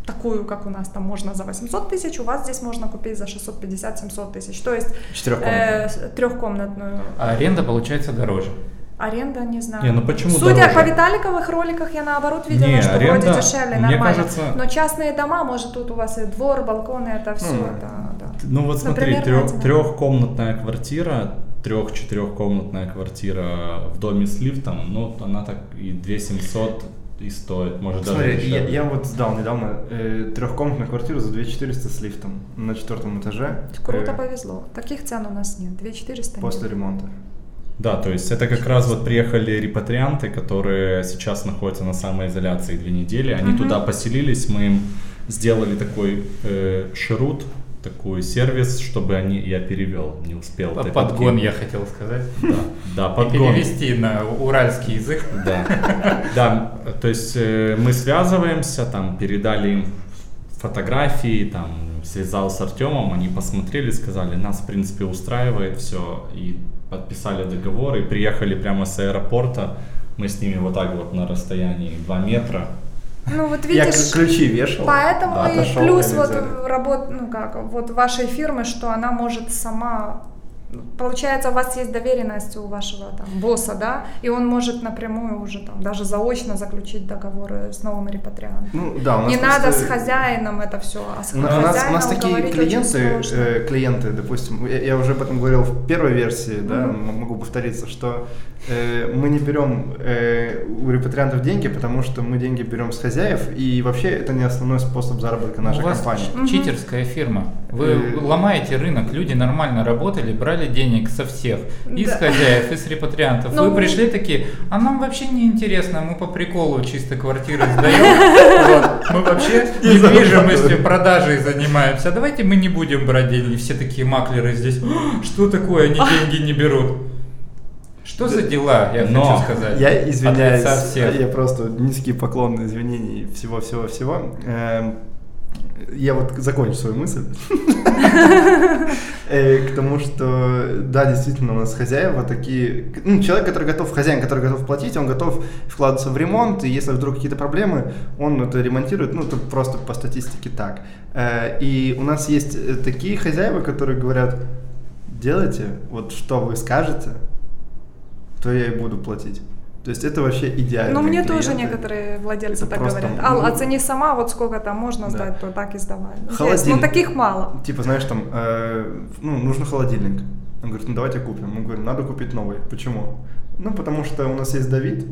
такую, как у нас там можно за 800 тысяч, у вас здесь можно купить за 650-700 тысяч, то есть Четырехкомнатную. э, трехкомнатную. А аренда получается дороже. Аренда, не знаю. Не, ну почему Судя дороже? по Виталиковых роликах, я наоборот видела, Не, что аренда, вроде дешевле, нормально. кажется- Но частные дома, может, тут у вас и двор, балконы, это все, Ну, это, да. Ну вот смотри, Например, трех- трехкомнатная квартира, трех-четырехкомнатная квартира в доме с лифтом, ну она так и 2700 и стоит, может даже Смотри, я, дешевле. я вот сдал недавно э, трехкомнатную квартиру за 2400 с лифтом на четвертом этаже. Круто э, повезло. Таких цен у нас нет. 2400 После нет. ремонта. Да, то есть это как раз вот приехали репатрианты, которые сейчас находятся на самоизоляции две недели. Они Мгм. туда поселились, мы им сделали такой э, шерут, такой сервис, чтобы они, я перевел, не успел. ты Подгон, я хотел сказать. Да, да, И подгон. перевести на уральский язык. Да, да, то есть э, мы связываемся, там передали им фотографии, там связал с Артемом, они посмотрели, сказали, нас в принципе устраивает все, и подписали договор, и приехали прямо с аэропорта, мы с ними вот так вот на расстоянии 2 метра, Ну вот Я видишь, к- ключи вешал. поэтому да, и плюс вот взяли. работ, ну как, вот вашей фирмы, что она может сама Получается, у вас есть доверенность у вашего там босса, да, и он может напрямую уже там даже заочно заключить договоры с новым репатриантом. Ну, да, у нас Не просто- надо с хозяином это все, а с У на- у нас, у нас такие клиенты, э, клиенты, допустим, я, я уже об этом говорил в первой версии, да, Мгм. м- могу повториться, что э, мы не берем э, у репатриантов деньги, потому что мы деньги берем с хозяев, и вообще это не основной способ заработка нашей У вас компании. ч- Мгм. читерская фирма. Вы Э, ломаете рынок, люди нормально работали, брали денег со всех. И с Да. хозяев, и с репатриантов. Ну, Вы пришли такие, а нам вообще не интересно, мы по приколу чисто квартиры сдаем. Мы вообще недвижимостью, продажей занимаемся. А Давайте мы не будем брать деньги. Все такие маклеры здесь. «А, Что такое, они деньги не берут? Что за дела, я Но хочу сказать. Я От извиняюсь, лица всех. я просто низкий поклон, извинений, всего-всего-всего. Я вот закончу свою мысль. Э, К тому, что, да, действительно, у нас хозяева такие... Ну, человек, который готов, хозяин, который готов платить, он готов вкладываться в ремонт, и если вдруг какие-то проблемы, он это ремонтирует, ну, это просто по статистике так. Э, И у нас есть э, такие хозяева, которые говорят, делайте, вот что вы скажете, то я и буду платить. То есть это вообще идеально. Ну, мне тоже некоторые владельцы Это так просто, говорят. Ал, ну, оцени сама, вот сколько там можно Да. сдать, то так и сдавай. Ну, есть, Холодильник. Ну, таких мало. Типа, знаешь, там, э, ну, нужен холодильник. Он говорит, ну давайте купим. Мы говорим, надо купить новый. Почему? Ну, потому что у нас есть Давид,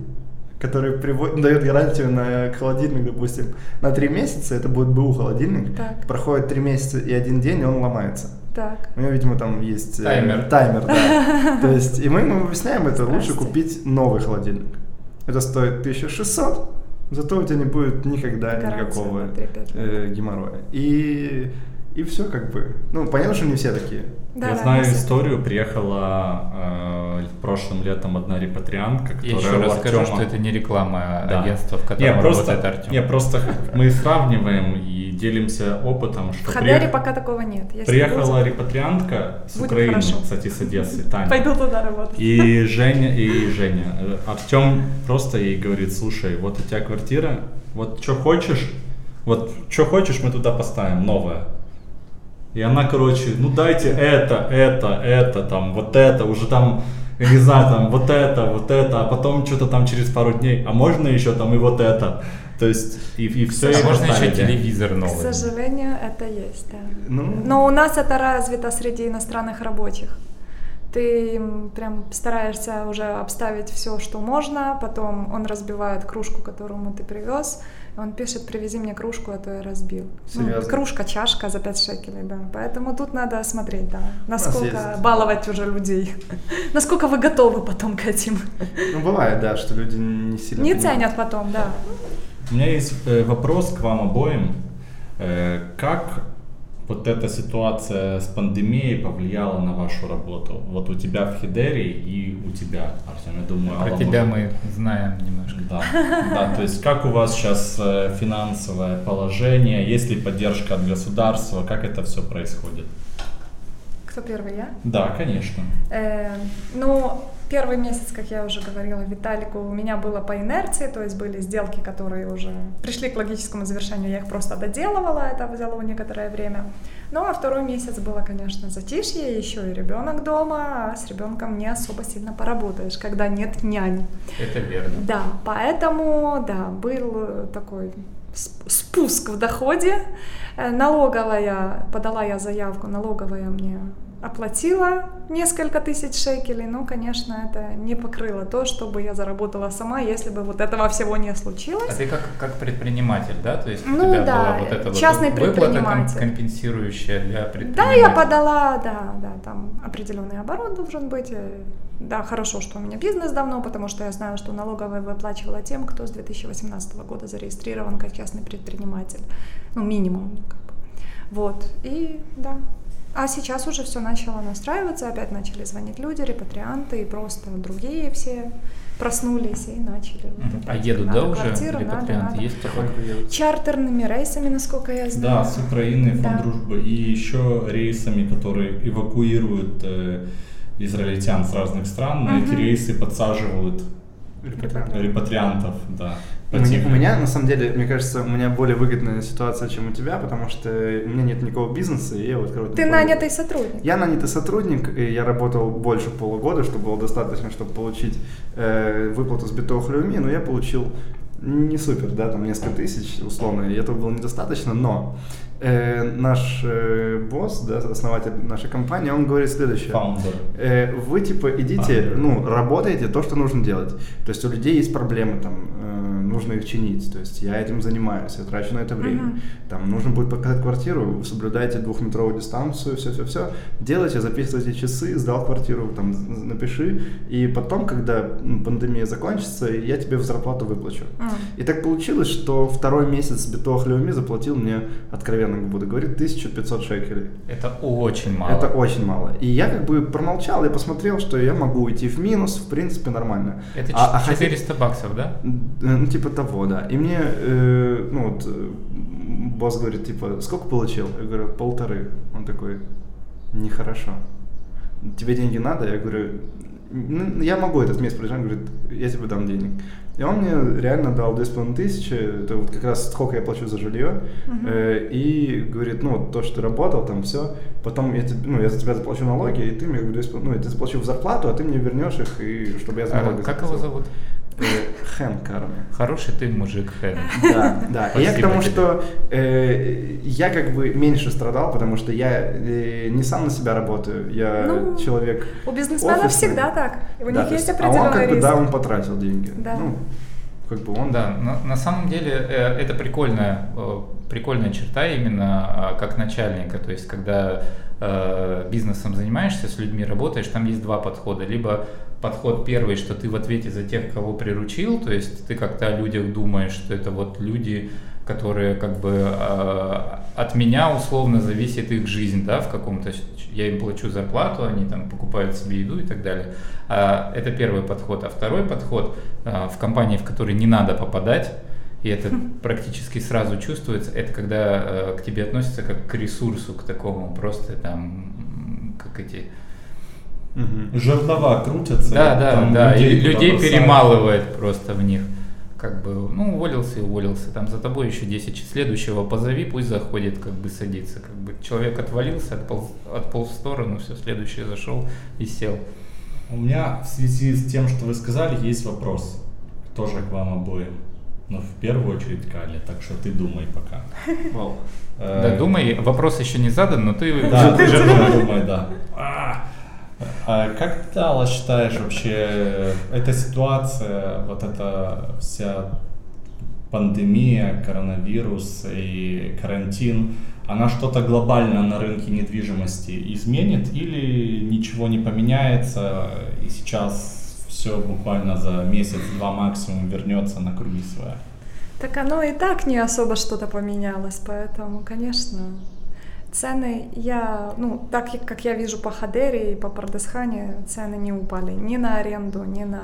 который приводит, дает гарантию на холодильник, допустим, на три месяца, это будет БУ холодильник. Так. Проходит три месяца и один день, и он ломается. Так. У него, видимо, там есть э, Таймер. Таймер, да. То есть, и мы ему объясняем, это лучше купить новый холодильник. Это стоит 1600, зато у тебя не будет никогда Гарантия никакого на 3-5 э, геморроя. И, и все как бы. Ну, понятно, что не все такие. Да, Я да, знаю не историю, приехала э, прошлым летом одна репатриантка, Я которая еще у расскажу, Артема- что это не реклама а Да. агентства, в Не, котором просто, работает Артем. не, просто мы сравниваем и делимся опытом, В что Хадере приех- пока такого нет. Если приехала будет, репатриантка с Будет Украины, хорошо. кстати, с Одессы, Таня. Пойду туда работать. И Женя, и Женя. Артем просто ей говорит, слушай, вот у тебя квартира, вот что хочешь, вот что хочешь, мы туда поставим, новое. И она, короче, ну дайте это, это, это, там, вот это, уже там, я не знаю, там, вот это, вот это, а потом что-то там через пару дней, а можно еще там и вот это. То есть, и, и все А можно еще телевизор К новый. сожалению, это есть, да. Ну, Но у нас это развито среди иностранных рабочих. Ты прям стараешься уже обставить все, что можно, потом он разбивает кружку, которую ты привез, он пишет, привези мне кружку, а то я разбил. Ну, кружка, чашка за 5 шекелей, да. Поэтому тут надо смотреть, да, нас насколько есть- баловать уже людей, насколько вы готовы потом к этим. ну, бывает, да, что люди не сильно Не понимают. ценят потом, да. У меня есть э, вопрос к вам обоим. Э, как вот эта ситуация с пандемией повлияла на вашу работу? Вот у тебя в Хидере и у тебя, Артем, я думаю, Про Алла тебя может- мы знаем немножко. Да, да, то есть как у вас сейчас э, финансовое положение, есть ли поддержка от государства, как это все происходит? Кто первый, я? Да, конечно. Э, ну, первый месяц, как я уже говорила Виталику, у меня было по инерции, то есть были сделки, которые уже пришли к логическому завершению, я их просто доделывала, это взяло некоторое время. Ну, а второй месяц было, конечно, затишье, еще и ребенок дома, а с ребенком не особо сильно поработаешь, когда нет няни. Это верно. Да, поэтому, да, был такой сп- спуск в доходе. Э, Налоговая, подала я заявку, налоговая мне оплатила несколько тысяч шекелей, но, конечно, это не покрыло то, чтобы я заработала сама, если бы вот этого всего не А случилось. ты как, как предприниматель, да? То есть у Ну тебя да, была вот эта частный вот выплата компенсирующая для Да, предпринимателя. я подала, да, да, там определенный оборот должен быть. э, Да, хорошо, что у меня бизнес давно, потому что я знаю, что налоговая выплачивала тем, кто с 2018 года зарегистрирован как частный предприниматель. Ну, минимум. Вот, и да. А сейчас уже все начало настраиваться, опять начали звонить люди, репатрианты и просто другие все проснулись и начали. вот Мгм. А едут, надо да, уже квартиру, репатрианты? надо. Есть едут? Чартерными рейсами, насколько я знаю. Да, с Украины, фонд Да. дружбы, и еще рейсами, которые эвакуируют э, израильтян с разных стран, на эти рейсы подсаживают Репатрианты. репатриантов, да. У меня, у меня, на самом деле, мне кажется, у меня более выгодная ситуация, чем у тебя, потому что у меня нет никакого бизнеса, и я вот открывать Ты нанятый сотрудник. Я нанятый сотрудник, и я работал больше полугода, что было достаточно, чтобы получить э, выплату с ביטוח לאומי, но я получил не супер, да, там несколько тысяч условно, и этого было недостаточно, но э, наш э, босс, да, основатель нашей компании, он говорит следующее. Founder. Э, вы типа идите, Founder. ну, работаете то, что нужно делать. То есть у людей есть проблемы, там, э, нужно их чинить. То есть я этим занимаюсь, я трачу на это время. Мгм. Там нужно будет показать квартиру, соблюдайте двухметровую дистанцию, все-все-все. Делайте, записывайте часы, сдал квартиру, там, напиши. И потом, когда пандемия закончится, я тебе в зарплату выплачу. М. И так получилось, что второй месяц Битох Леуми заплатил мне, откровенно буду говорить, 1500 шекелей. Это очень мало. Это очень мало. И я как бы промолчал, я посмотрел, что я могу уйти в минус, в принципе, нормально. Это А- а ч- хотя- 400 баксов, да? Э, Ну, типа того, да. И мне, э, ну вот, э, босс говорит, типа, сколько получил? Я говорю, полторы. Он такой, нехорошо. Тебе деньги надо? Я говорю, я могу этот месяц продержать. Он говорит, я тебе дам денег. И он мне реально дал 2500, это вот как раз сколько я плачу за жилье, Мгм. э, и говорит, ну, вот то, что ты работал, там все, потом я, тебе, ну, я за тебя заплачу налоги, и ты мне, говорю, 2500, ну, я тебе заплачу в зарплату, а ты мне вернешь их, и чтобы я за А как его заплатил». зовут? Э, Хэн Карми. Хороший ты мужик, Хэн. Да, да. И я к Спасибо тому, тебе. что э, я как бы меньше страдал, потому что я э, не сам на себя работаю, я Ну, человек. У бизнесменов офисный. всегда так. У Да, них есть а определенный он как бы, да, он потратил деньги. Да. Ну, как бы он, Да, на, на самом деле э, это прикольная, э, прикольная черта именно а, как начальника. То есть, когда э, бизнесом занимаешься, с людьми работаешь, там есть два подхода. Либо подход первый, что ты в ответе за тех, кого приручил, то есть ты как-то о людях думаешь, что это вот люди, которые как бы э, от меня условно зависит их жизнь, да, в каком-то, я им плачу зарплату, они там покупают себе еду и так далее. А, это первый подход. А второй подход э, в компании, в которой не надо попадать, и это практически сразу чувствуется, это когда э, к тебе относятся как к ресурсу, к такому просто там, как эти... Угу. Жернова крутятся. Да, да, да, людей, и людей перемалывает просто в них как бы, ну, уволился и уволился, там за тобой еще 10, следующего позови, пусть заходит, как бы садится, как бы человек отвалился, отполз, отполз в сторону, все, следующий зашел и сел. У меня в связи с тем, что вы сказали, есть вопрос, тоже к вам обоим. Но в первую очередь Кали, так что ты думай пока. Да, э, думай, вопрос еще не задан, но ты... Да, ты же думай, да. А, как ты, Алла, считаешь вообще, эта ситуация, вот эта вся пандемия, коронавирус и карантин, она что-то глобально на рынке недвижимости изменит или ничего не поменяется и сейчас все буквально за месяц-два максимум вернется на круги своя? Так оно и так не особо что-то поменялось, поэтому, конечно, Цены я, ну, так как я вижу по Хадере и по Пардесхане, цены не упали ни на аренду, ни на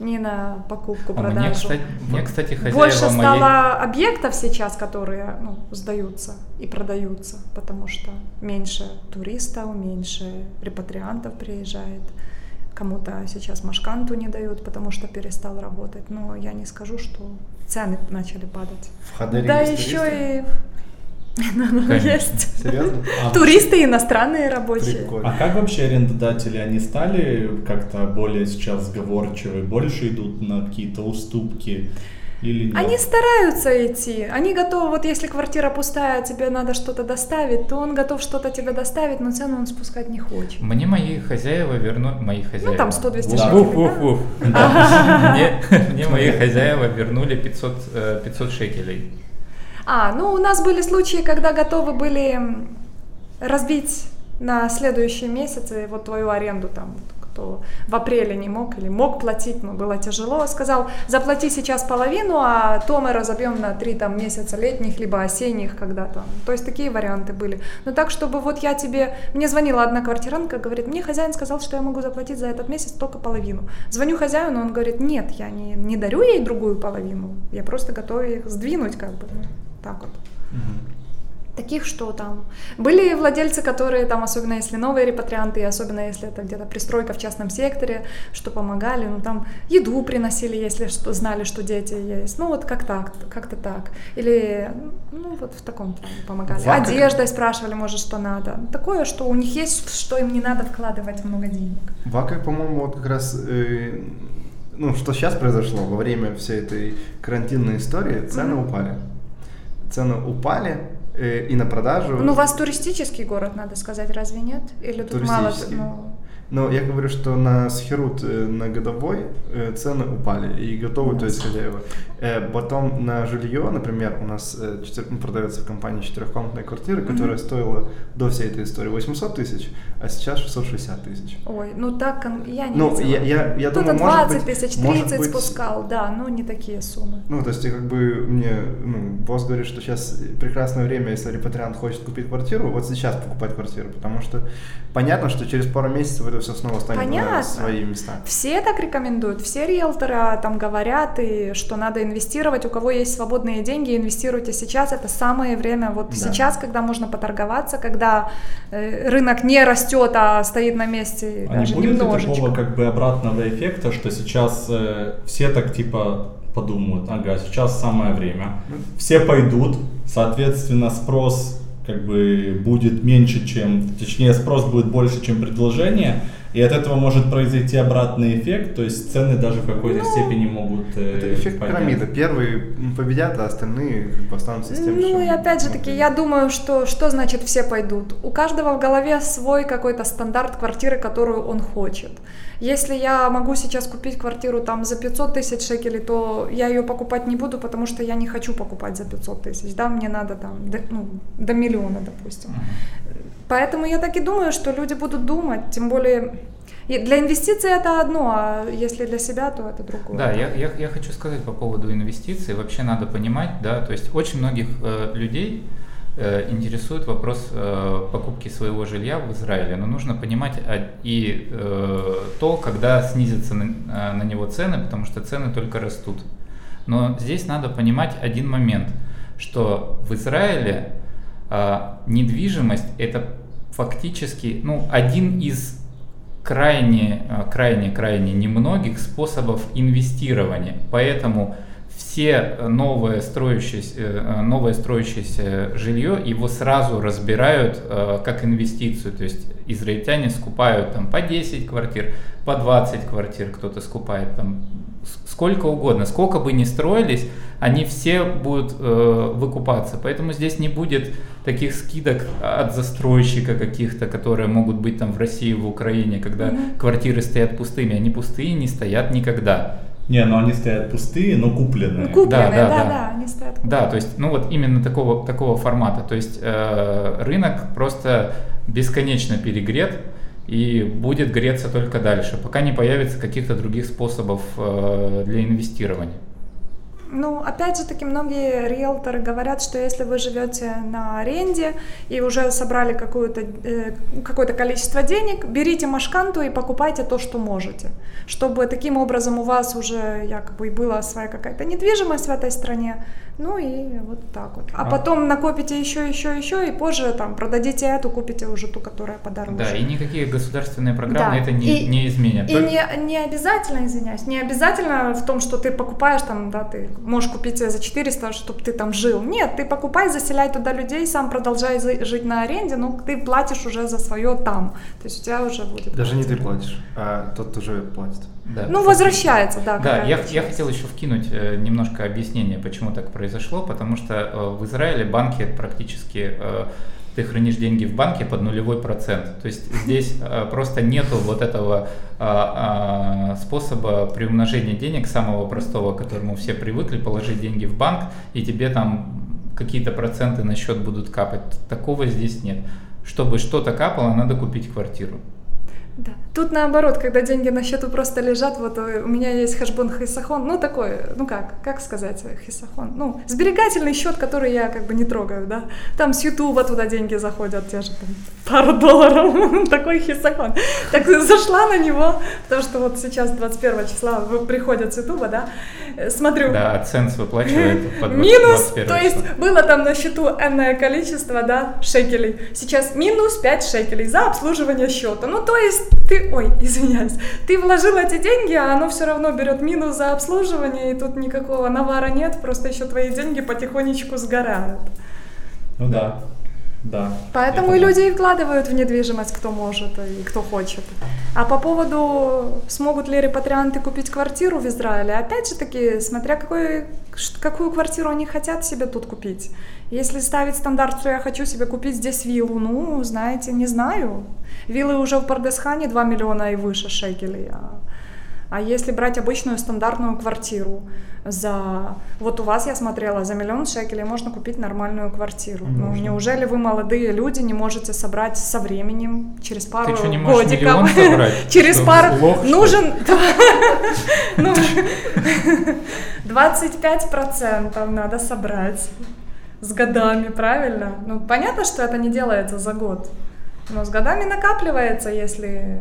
ни на покупку, а продажу. Мне, кстати, мне, кстати, хозяева Больше моей... стало объектов сейчас, которые ну, сдаются и продаются, потому что меньше туристов, меньше репатриантов приезжает. Кому-то сейчас машканту не дают, потому что перестал работать. Но я не скажу, что цены начали падать. В Хадере да, еще туристы? и есть. Серьезно? А, Туристы иностранные рабочие. Прикольно. А как вообще арендодатели, они стали как-то более сейчас сговорчивы, больше идут на какие-то уступки? Или нет? Они стараются идти. Они готовы, вот если квартира пустая, тебе надо что-то доставить, то он готов что-то тебе доставить, но цену он спускать не хочет. Мне мои хозяева вернули... Мои хозяева... Ну там 100-200 шекелей. Мне мои хозяева вернули 500 шекелей. А, ну у нас были случаи, когда готовы были разбить на следующие месяцы вот твою аренду там, кто в апреле не мог или мог платить, но было тяжело, сказал, заплати сейчас половину, а то мы разобьем на три там месяца летних, либо осенних когда-то. То есть такие варианты были. Но так, чтобы вот я тебе... Мне звонила одна квартиранка, говорит, мне хозяин сказал, что я могу заплатить за этот месяц только половину. Звоню хозяину, он говорит, нет, я не, не дарю ей другую половину, я просто готова их сдвинуть как бы так вот. Угу. Таких, что там. Были владельцы, которые там, особенно если новые репатрианты, и особенно если это где-то пристройка в частном секторе, что помогали, ну там еду приносили, если что, знали, что дети есть. Ну вот как так, как-то так. Или, ну вот в таком плане помогали. Вака. Одеждой спрашивали, может, что надо. Такое, что у них есть, что им не надо вкладывать много денег. Вака, по-моему, вот как раз э, ну, что сейчас произошло во время всей этой карантинной истории, цены mm-hmm. упали цены упали э, и на продажу. Ну, у вас туристический город, надо сказать, разве нет? Или тут мало? Ну... Но я говорю, что на Схерут э, на годовой э, цены упали и готовы, то есть хозяева. Э, потом на жилье, например, у нас ну, продается в компании четырехкомнатная квартира, которая mm-hmm. стоила до всей этой истории 800 тысяч, а сейчас 660 тысяч. Ой, ну так я не ну. Я, я, я Кто-то думаю, 20 тысяч, 30 быть, спускал, да, но не такие суммы. Ну, то есть как бы мне, ну, босс говорит, что сейчас прекрасное время, если репатриант хочет купить квартиру, вот сейчас покупать квартиру, потому что понятно, что через пару месяцев это все снова станет Понятно. на свои места. Все так рекомендуют, все риэлторы там говорят, и что надо инвестировать, у кого есть свободные деньги, инвестируйте сейчас, это самое время, вот да. сейчас, когда можно поторговаться, когда э, рынок не растет, а стоит на месте а даже не будет немножечко. такого как бы обратного эффекта, что сейчас э, все так типа подумают, ага, сейчас самое время, все пойдут, соответственно спрос как бы будет меньше, чем, точнее спрос будет больше, чем предложение, и от этого может произойти обратный эффект, то есть цены даже в какой-то ну, степени могут э, Это эффект поднять. пирамиды. Первые победят, а остальные останутся с тем, Ну и опять же таки, я думаю, что что значит все пойдут? У каждого в голове свой какой-то стандарт квартиры, которую он хочет. Если я могу сейчас купить квартиру там за 500 тысяч шекелей, то я ее покупать не буду, потому что я не хочу покупать за 500 тысяч, да, мне надо там до, ну, до миллиона, допустим. Поэтому я так и думаю, что люди будут думать, тем более для инвестиций это одно, а если для себя, то это другое. Да, я, я, я хочу сказать по поводу инвестиций. Вообще надо понимать, да, то есть очень многих э, людей э, интересует вопрос э, покупки своего жилья в Израиле. Но нужно понимать а, и э, то, когда снизятся на, э, на него цены, потому что цены только растут. Но здесь надо понимать один момент, что в Израиле недвижимость это фактически ну, один из крайне, э, крайне, крайне немногих способов инвестирования. Поэтому все новое строящееся, э, новое строящееся жилье, его сразу разбирают э, как инвестицию. То есть израильтяне скупают там по 10 квартир, по 20 квартир, кто-то скупает там сколько угодно, сколько бы ни строились, они все будут э, выкупаться. Поэтому здесь не будет таких скидок от застройщика каких-то, которые могут быть там в России, в Украине, когда mm-hmm. квартиры стоят пустыми. Они пустые не стоят никогда. Не, но они стоят пустые, но купленные. Ну, купленные, да, да, да, да. да они стоят. Купленные. Да, то есть, ну вот именно такого такого формата. То есть э, рынок просто бесконечно перегрет и будет греться только дальше, пока не появится каких-то других способов э, для инвестирования. Ну, опять же таки, многие риэлторы говорят, что если вы живете на аренде и уже собрали какое-то э, какое количество денег, берите машканту и покупайте то, что можете, чтобы таким образом у вас уже якобы была своя какая-то недвижимость в этой стране, ну и вот так вот. А, а потом накопите еще, еще, еще, и позже там продадите эту, купите уже ту, которая подороже. Да, и никакие государственные программы да. это не, и, не изменят. И не, не обязательно, извиняюсь, не обязательно в том, что ты покупаешь там, да, ты можешь купить за 400, чтобы ты там жил. Нет, ты покупай, заселяй туда людей, сам продолжай жить на аренде, но ты платишь уже за свое там. То есть у тебя уже будет... Даже не ты платишь, а тот уже платит. Да. Ну, возвращается, да. Да, я, я хотел еще вкинуть э, немножко объяснение, почему так произошло, потому что э, в Израиле банки практически э, ты хранишь деньги в банке под нулевой процент. То есть здесь просто нету вот этого способа приумножения денег, самого простого, к которому все привыкли, положить деньги в банк, и тебе там какие-то проценты на счет будут капать. Такого здесь нет. Чтобы что-то капало, надо купить квартиру. Да. Тут наоборот, когда деньги на счету просто лежат, вот э, у меня есть хэшбон хисахон, ну такой, ну как, как сказать, хисахон, ну сберегательный счет, который я как бы не трогаю, да, там с ютуба туда деньги заходят, те же там пару долларов, такой хисахон. Так зашла на него, потому что вот сейчас 21 числа приходят с ютуба, да, э, смотрю. Да, ценс выплачивает под Минус, то есть было там на счету энное количество, да, шекелей, сейчас минус 5 шекелей за обслуживание счета, ну то есть ты, ой, извиняюсь, ты вложил эти деньги, а оно все равно берет минус за обслуживание, и тут никакого навара нет, просто еще твои деньги потихонечку сгорают. Ну да, да. Поэтому и люди и вкладывают в недвижимость, кто может и кто хочет. А по поводу, смогут ли репатрианты купить квартиру в Израиле, опять же таки, смотря какой, какую квартиру они хотят себе тут купить. Если ставить стандарт, что я хочу себе купить здесь виллу, ну, знаете, не знаю. Виллы уже в Пардесхане 2 миллиона и выше шекелей. А, а если брать обычную стандартную квартиру за... Вот у вас я смотрела, за миллион шекелей можно купить нормальную квартиру. Ну, можно. Ну, неужели вы, молодые люди, не можете собрать со временем, через пару Ты что, не годиков? Через пару... Нужен... 25% надо собрать с годами, правильно? Ну, понятно, что это не делается за год. Но с годами накапливается, если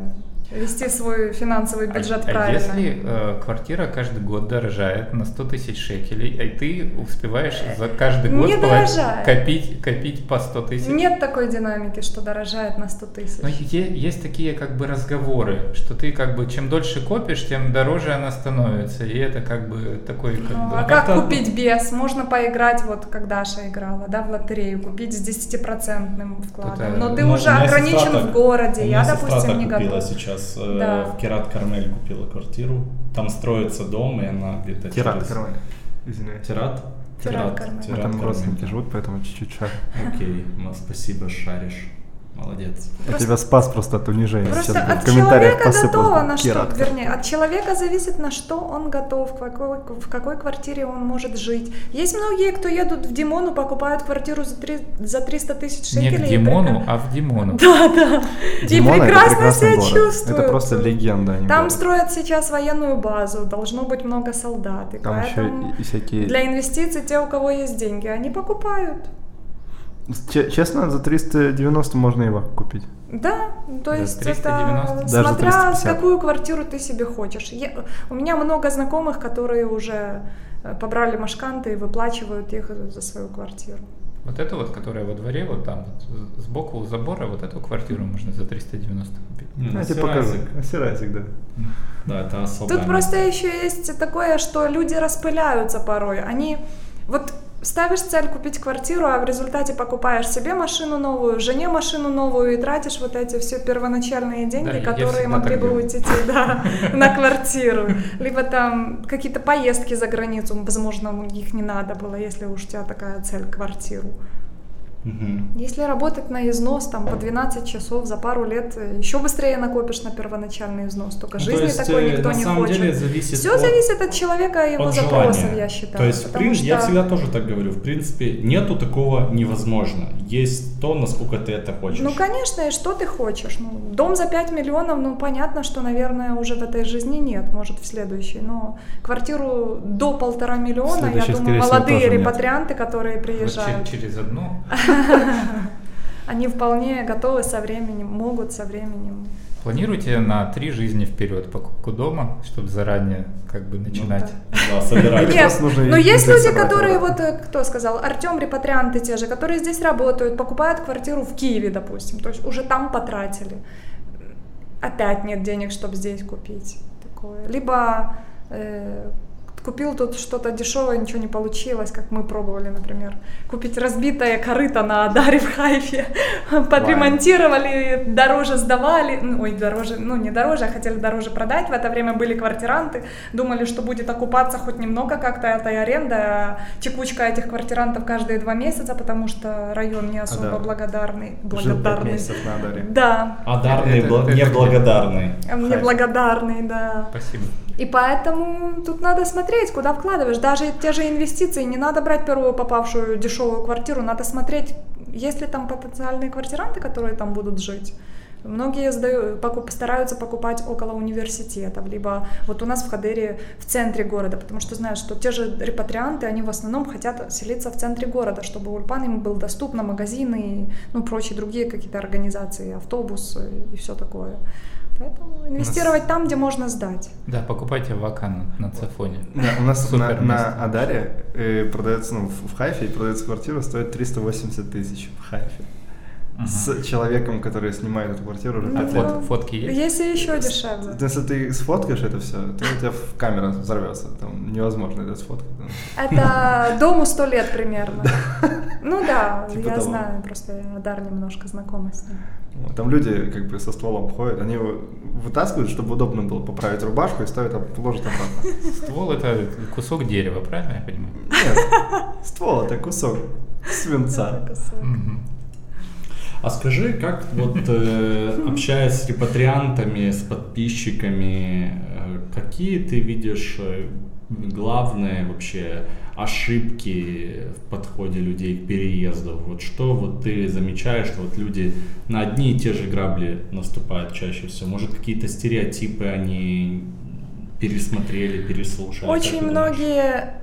вести свой финансовый а бюджет а, правильно. А если э, квартира каждый год дорожает на 100 тысяч шекелей, и ты успеваешь за каждый год не дорожает. копить, копить по 100 тысяч? Нет такой динамики, что дорожает на 100 тысяч. Но есть такие как бы разговоры, что ты как бы чем дольше копишь, тем дороже она становится, и это как бы такой как ну, бы... А как купить без? Можно поиграть, вот как Даша играла, да, в лотерею, купить с 10% вкладом, но ты уже ограничен в городе, я, допустим, не готова. сейчас сейчас э, да. в Керат Кармель купила квартиру. Там строится дом, и она где-то Керат через... Кармель, извиняюсь. Тират? Тират, Кармель. Тират там родственники живут, поэтому чуть-чуть шарю. Окей, ну, спасибо, шаришь. Молодец. Я тебя спас просто от унижения. Просто Сейчас от человека посыпал готово на что, вернее, от человека зависит на что он готов, в какой, в какой квартире он может жить. Есть многие, кто едут в Димону, покупают квартиру за, три, за 300 тысяч Не шекелей. к и Димону, прека- а в Димону. Да, да. Димона и это прекрасно прекрасный себя город. чувствуют. Это просто легенда. а не Там город. строят сейчас военную базу, должно быть много солдат. И Там еще и всякие... для инвестиций те, у кого есть деньги, они покупают. Че- Честно, за 390 можно вак купить. Да, то есть 390? это Даже смотря 350. какую квартиру ты себе хочешь. Я- у меня много знакомых, которые уже э, побрали машканты и выплачивают их за свою квартиру. Вот эту вот, которая во дворе, вот там, вот, сбоку у забора, вот эту квартиру можно за 390 купить. Ну, Я тебе покажу. Сирасик, да. Да, это особое. Тут просто еще есть такое, что люди распыляются порой. Они вот ставишь цель купить квартиру, а в результате покупаешь себе машину новую, жене машину новую и тратишь вот эти все первоначальные деньги, Да, которые могли бы уйти да, на квартиру. Либо там какие-то поездки за границу, возможно, их не надо было, если уж у тебя такая цель квартиру. Мгм. Если работать на износ там по 12 часов за пару лет, э, еще быстрее накопишь на первоначальный износ. Только Ну, то жизни есть, такой э, никто на не самом хочет. деле зависит Все от- зависит от человека и его от запросов, желания. я считаю. То есть, в принципе, я что- всегда тоже так говорю. В принципе, нету такого невозможно. Есть то, насколько ты это хочешь. Ну, конечно, и что ты хочешь? Ну, дом за 5 миллионов, ну, понятно, что, наверное, уже в этой жизни нет, может, в следующей. Но квартиру до полтора миллиона, я думаю, молодые тоже нет. репатрианты, которые приезжают, через одну. они вполне готовы со временем, могут со временем. Планируйте на три жизни вперед покупку дома, чтобы заранее как бы начинать. Да, собирать. Или Нет, но есть люди, которые, да. вот э, кто сказал, Артем, репатрианты те же, которые здесь работают, покупают квартиру в Киеве, допустим, то есть уже там потратили. Опять нет денег, чтобы здесь купить такое. Либо э, купил тут что-то дешевое, ничего не получилось, как мы пробовали, например, купить разбитое корыто на Адаре в Хайфе, подремонтировали, дороже сдавали, ну, ой, дороже, ну не дороже, а хотели дороже продать, в это время были квартиранты, думали, что будет окупаться хоть немного как-то этой аренда, а текучка этих квартирантов каждые два месяца, потому что район не особо да. благодарный, Жил благодарный. месяцев на Адаре. Да, Одарный, Это- бла- это- неблагодарный. мне Хайф. благодарный, да. Спасибо. И поэтому тут надо смотреть, куда вкладываешь. Даже те же инвестиции, не надо брать первую попавшую дешевую квартиру, надо смотреть, есть ли там потенциальные квартиранты, которые там будут жить. Многие сдаю- покуп- стараются покупать около университетов, либо вот у нас в Хадыре в центре города, потому что знают, что те же репатрианты, они в основном хотят селиться в центре города, чтобы Ульпан им был доступно, магазины ну, прочие другие какие-то организации, автобус и все такое. Поэтому инвестировать там, где можно сдать. Да, покупайте вака на, на Цефоне. Да, у нас на, Супер на Адаре э, продается, ну, в, в Хайфе продается квартира, стоит 380 тысяч в Хайфе. Мгм. С человеком, который снимает эту квартиру уже Ну, пять фот- фотки есть? Есть и еще дешевле. Если ты сфоткаешь это все, то у тебя камера взорвется. Там невозможно это сфоткать. Это дому сто лет примерно. Ну да, Типа я знаю, просто Адар немножко знакома с ним. Там люди как бы со стволом ходят, они его вытаскивают, чтобы удобно было поправить рубашку и ставят, ложат обратно. Ствол это кусок дерева, правильно я понимаю? Нет, ствол это кусок свинца. А скажи, как вот э, общаясь с репатриантами, с подписчиками, э, какие ты видишь э, главные вообще ошибки в подходе людей к переезду? Вот что вот ты замечаешь, что вот люди на одни и те же грабли наступают чаще всего? Может какие-то стереотипы они пересмотрели, переслушали? Очень многие,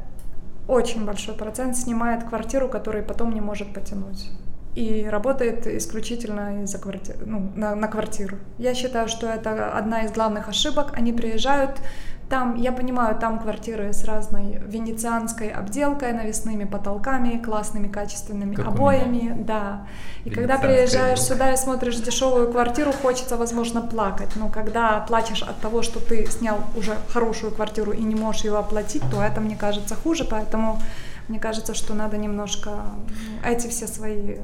очень большой процент снимает квартиру, которую потом не может потянуть. И работает исключительно из-за квартиры, ну, на, на квартиру. Я считаю, что это одна из главных ошибок. Они приезжают, там, я понимаю, там квартиры с разной венецианской обделкой, навесными потолками, классными качественными Как обоями, да. И когда приезжаешь обделка. сюда и смотришь дешевую квартиру, хочется, возможно, плакать. Но когда плачешь от того, что ты снял уже хорошую квартиру и не можешь ее оплатить, то это, мне кажется, хуже. Поэтому мне кажется, что надо немножко ну, эти все свои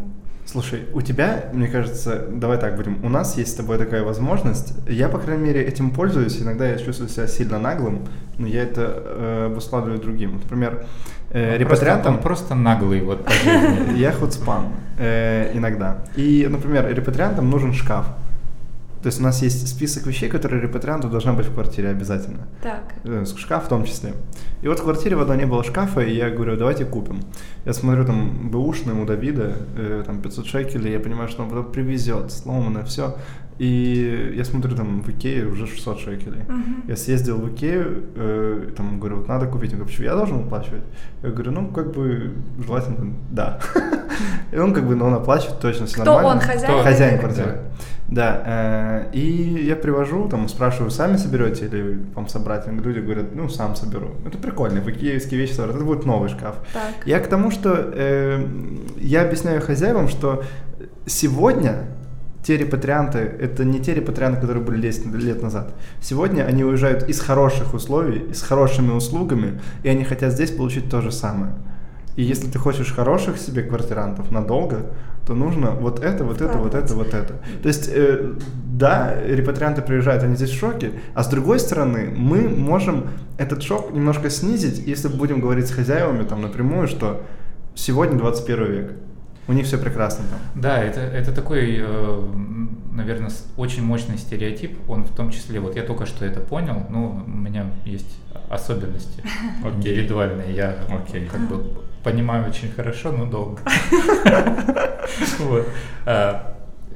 Слушай, у тебя, мне кажется, давай так будем, у нас есть с тобой такая возможность. Я, по крайней мере, этим пользуюсь. Иногда я чувствую себя сильно наглым, но я это э, обуславливаю другим. Например, э, Он репатриантам... Просто, просто наглый вот. Я хуцпан э, иногда. И, например, репатриантам нужен шкаф. То есть у нас есть список вещей, которые репатрианту должна быть в квартире обязательно. Так. Э, Шкаф в том числе. И вот в квартире в одной не было шкафа, и я говорю, давайте купим. Я смотрю, там, бэушный у Давида, э, там, 500 шекелей, я понимаю, что он потом привезет, сломанное, все. И я смотрю, там, в Икее уже 600 шекелей. Мгм. Я съездил в Икею, э, там, говорю, вот надо купить. Он говорит, я должен оплачивать? Я говорю, ну, как бы, желательно, да. И он, как бы, ну, он оплачивает точно, все Кто нормально. он, хозяин? Хозяин квартиры. Да, э, и я привожу, там, спрашиваю, сами соберете или вам собрать? Люди говорят, ну, сам соберу. Это прикольно, в икеевские вещи собрать, это будет новый шкаф. Так. Я к тому, что э, я объясняю хозяевам, что сегодня те репатрианты, это не те репатрианты, которые были 10 лет назад. Сегодня они уезжают из хороших условий, с хорошими услугами, и они хотят здесь получить то же самое. И если ты хочешь хороших себе квартирантов надолго, то нужно вот это, вот это, вот это, вот это. То есть, э, да, репатрианты приезжают, они здесь в шоке, а с другой стороны, мы можем этот шок немножко снизить, если будем говорить с хозяевами там напрямую, что сегодня 21 век, у них все прекрасно там. Да, это, это такой, наверное, очень мощный стереотип. Он в том числе, вот я только что это понял, но у меня есть особенности индивидуальные. Я Окей. как бы понимаю очень хорошо, но долго. Вот.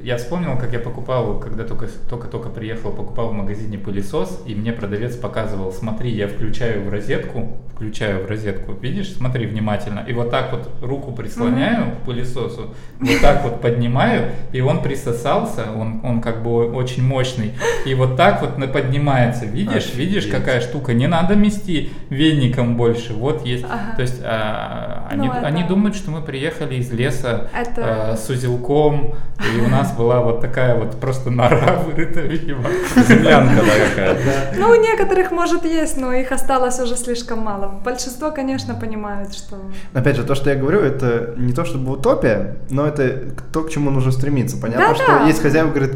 Я вспомнил, как я покупал, когда только, только-только приехал, покупал в магазине пылесос, и мне продавец показывал, смотри, я включаю в розетку, включаю в розетку, видишь, смотри внимательно, и вот так вот руку прислоняю к пылесосу, вот так вот поднимаю, и он присосался, он, он как бы очень мощный, и вот так вот поднимается, видишь, видишь, Офигеть. какая штука, не надо мести веником больше, вот есть, Ага. то есть а, Ну, они, это- они думают, что мы приехали из леса Это- а, с узелком, и у нас была вот такая вот просто нора вырыта, видимо. Землянка, да, какая-то. Ну, у некоторых, может, есть, но их осталось уже слишком мало. Большинство, конечно, понимают, что... Опять же, то, что я говорю, это не то чтобы утопия, но это то, к чему нужно стремиться. Понятно, что есть хозяин, говорит,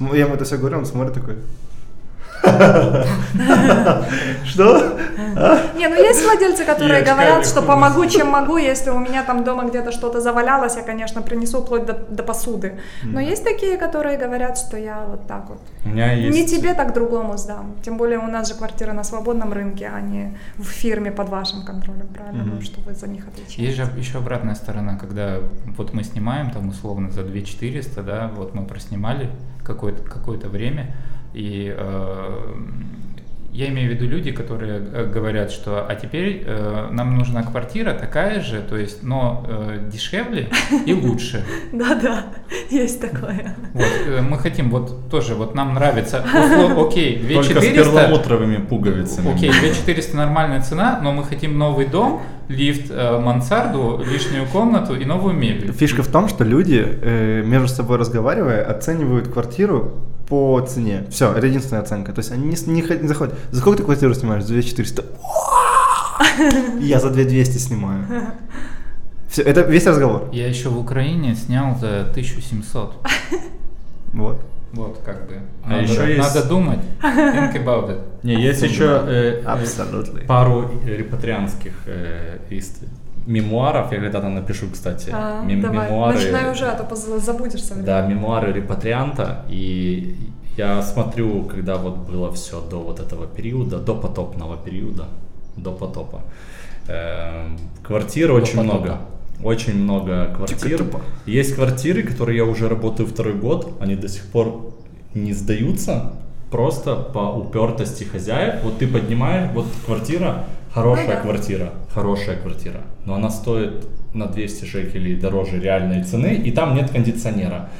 я ему это все говорю, он смотрит такой. Что? Не, ну есть владельцы, которые говорят, что помогу, чем могу, если у меня там дома где-то что-то завалялось, я, конечно, принесу вплоть до, посуды. Но есть такие, которые говорят, что я вот так вот. У меня есть... Не тебе, так другому сдам. Тем более у нас же квартира на свободном рынке, а не в фирме под вашим контролем, правильно? Ну, что вы за них отвечаете. Есть же еще обратная сторона, когда вот мы снимаем там условно за 2400, да, вот мы проснимали какое-то какое время, и э, я имею в виду люди, которые э, говорят, что а теперь э, нам нужна квартира такая же, то есть, но э, дешевле и лучше. Да-да, есть такое. Вот, э, мы хотим вот тоже, вот нам нравится, услов- окей, Только с 2400, перламутровыми пуговицами. Окей, 2400 нормальная цена, но мы хотим новый дом, лифт, э, мансарду, лишнюю комнату и новую мебель. Фишка в том, что люди, э, между собой разговаривая, оценивают квартиру по цене. Все, это единственная оценка. То есть они не, не, не заходят. За сколько ты квартиру снимаешь? За 2400. Я за 2200 снимаю. Все, это весь разговор. Я еще в Украине снял за 1700. Вот. Вот, как бы. А надо, еще есть- надо думать. Think about it. Не, есть еще э, э, Абсолютно. пару репатрианских э, из мемуаров. Я когда-то напишу, кстати, А, мем- давай, мемуары. начинай уже, а то поз- забудешься. Да, мемуары репатрианта. И я смотрю, когда вот было все до вот этого периода, до потопного периода, до потопа. Эм, Квартир До очень потопа. много. Очень много квартир. Типа-тупо. Есть квартиры, которые я уже работаю второй год, они до сих пор не сдаются, просто по упертости хозяев. Вот ты поднимаешь, вот квартира, хорошая Ну да. квартира, хорошая квартира, но она стоит на 200 шекелей дороже реальной цены, и там нет кондиционера.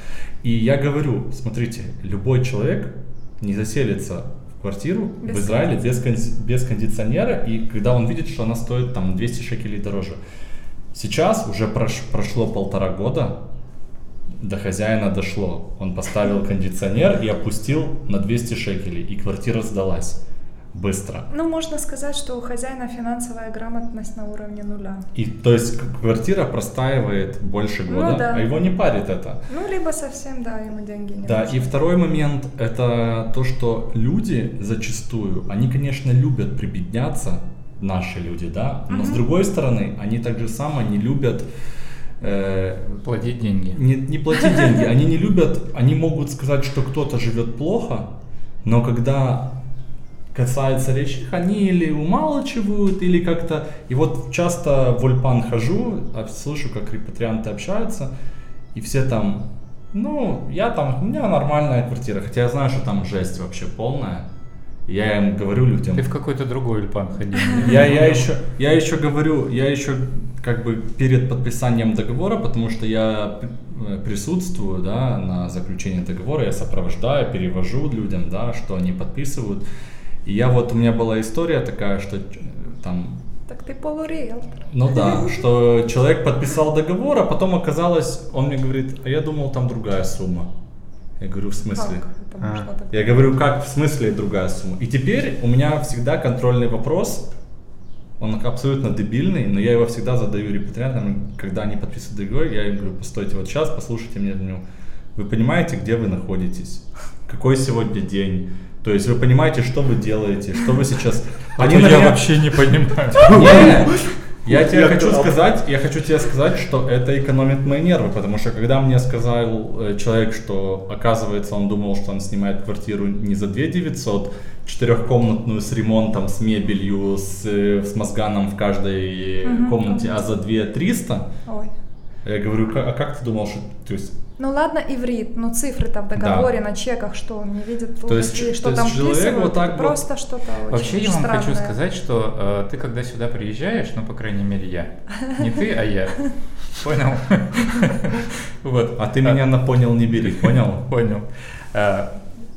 И я говорю, смотрите, любой человек не заселится в квартиру Без в Израиле без, кон- без кондиционера, и когда он видит, что она стоит там 200 шекелей дороже. Сейчас уже прош- прошло полтора года, до хозяина дошло. Он поставил кондиционер и опустил на 200 шекелей, и квартира сдалась. Быстро. Ну, можно сказать, что у хозяина финансовая грамотность на уровне нуля. И то есть квартира простаивает больше Ну года, да. а его не парит это. Ну, либо совсем, да, ему деньги не Да, нужны. и второй момент это то, что люди зачастую, они, конечно, любят прибедняться, наши люди, да, но с Мгм. другой стороны, они так же само не любят э, Платить деньги. не, не платить деньги, они не любят, они могут сказать, что кто-то живет плохо, но когда касается речи, их, они или умалчивают, или как-то... И вот часто в Ульпан хожу, а слышу, как репатрианты общаются, и все там, ну, я там, у меня нормальная квартира, хотя я знаю, что там жесть вообще полная. Я им говорю людям... Ты в какой-то другой Ульпан ходил. Я, я еще, я еще говорю, я еще как бы перед подписанием договора, потому что я э, присутствую, да, на заключении договора, я сопровождаю, перевожу людям, да, что они подписывают. И я вот, у меня была история такая, что э, там Так ты полуриэлтор. ну да, что человек подписал договор, а потом оказалось, он мне говорит, а я думал, там другая сумма. Я говорю, в смысле? Как это А. Я говорю, как в смысле другая сумма? И теперь у меня всегда контрольный вопрос, он абсолютно дебильный, но я его всегда задаю репатриантам, когда они подписывают договор, я им говорю, постойте вот сейчас, послушайте меня, вы понимаете, где вы находитесь? Какой сегодня день? То есть вы понимаете, что вы делаете, что вы сейчас... А Они я меня- вообще не понимаю. не, я тебе Я хочу сказать, я хочу тебе сказать, что это экономит мои нервы, потому что когда мне сказал э, человек, что оказывается он думал, что он снимает квартиру не за 2 900, четырехкомнатную с ремонтом, с мебелью, с, э, с мозганом в каждой Мгм. комнате, а за 2 300, Ой. Я говорю, «Ка- а как ты думал, что... То есть, Ну ладно, иврит, но цифры-то в договоре, на чеках, что он не видит, То есть ч- что то есть там человек вписывают, вот так это вот- просто что-то очень Вообще я вам странное. хочу сказать, что э, ты когда сюда приезжаешь, ну, по крайней мере, я. Не ты, а я. Понял? Вот. а ты меня на понял не бери, понял? Понял.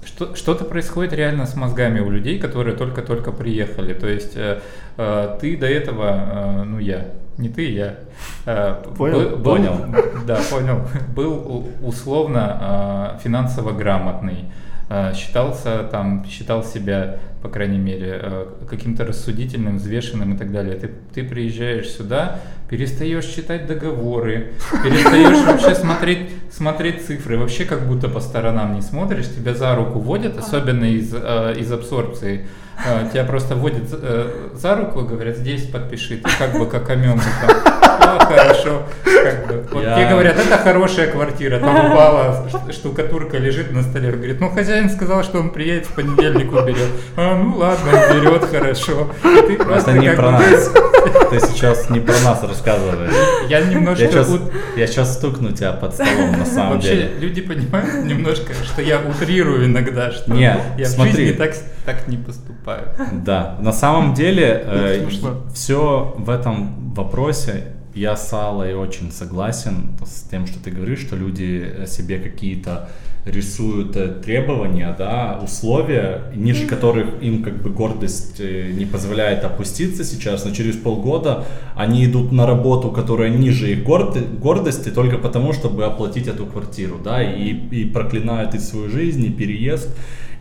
Что, что-то происходит реально с мозгами у людей, которые только-только приехали. То есть э, э, ты до этого, э, ну я, не ты, я. э, Понял? был- Понял. Да, понял. Был условно э, финансово грамотный. э, Считался там, считал себя, по крайней мере, каким-то рассудительным, взвешенным и так далее. Ты, ты приезжаешь сюда, перестаешь читать договоры, перестаешь вообще смотреть, смотреть цифры, вообще как будто по сторонам не смотришь, тебя за руку водят, особенно из, из абсорбции. Э, Тебя просто водят э, за руку и говорят, здесь подпиши, ты как бы как амёба там. «А, хорошо. Как бы. Вот Я- тебе говорят, это хорошая квартира, там упала штукатурка, лежит на столе. Говорит, ну хозяин сказал, что он приедет в понедельник уберет. А, ну ладно, уберет, хорошо. И ты просто Это не про бы- нас. Ты сейчас не про нас рассказываешь. Я немножко... Я сейчас, ут- я сейчас стукну тебя под столом, на самом Вообще, деле. люди понимают немножко, что я утрирую иногда, что Не, я смотри. в жизни так, так не поступаю. Да, на самом деле смешно. все в этом вопросе я с Аллой очень согласен с тем, что ты говоришь, что люди себе какие-то рисуют э, требования, да, условия, ниже которых им как бы гордость э, не позволяет опуститься сейчас, но через полгода они идут на работу, которая ниже их горды- гордости, только потому, чтобы оплатить эту квартиру, да, и, и проклинают и свою жизнь, и переезд.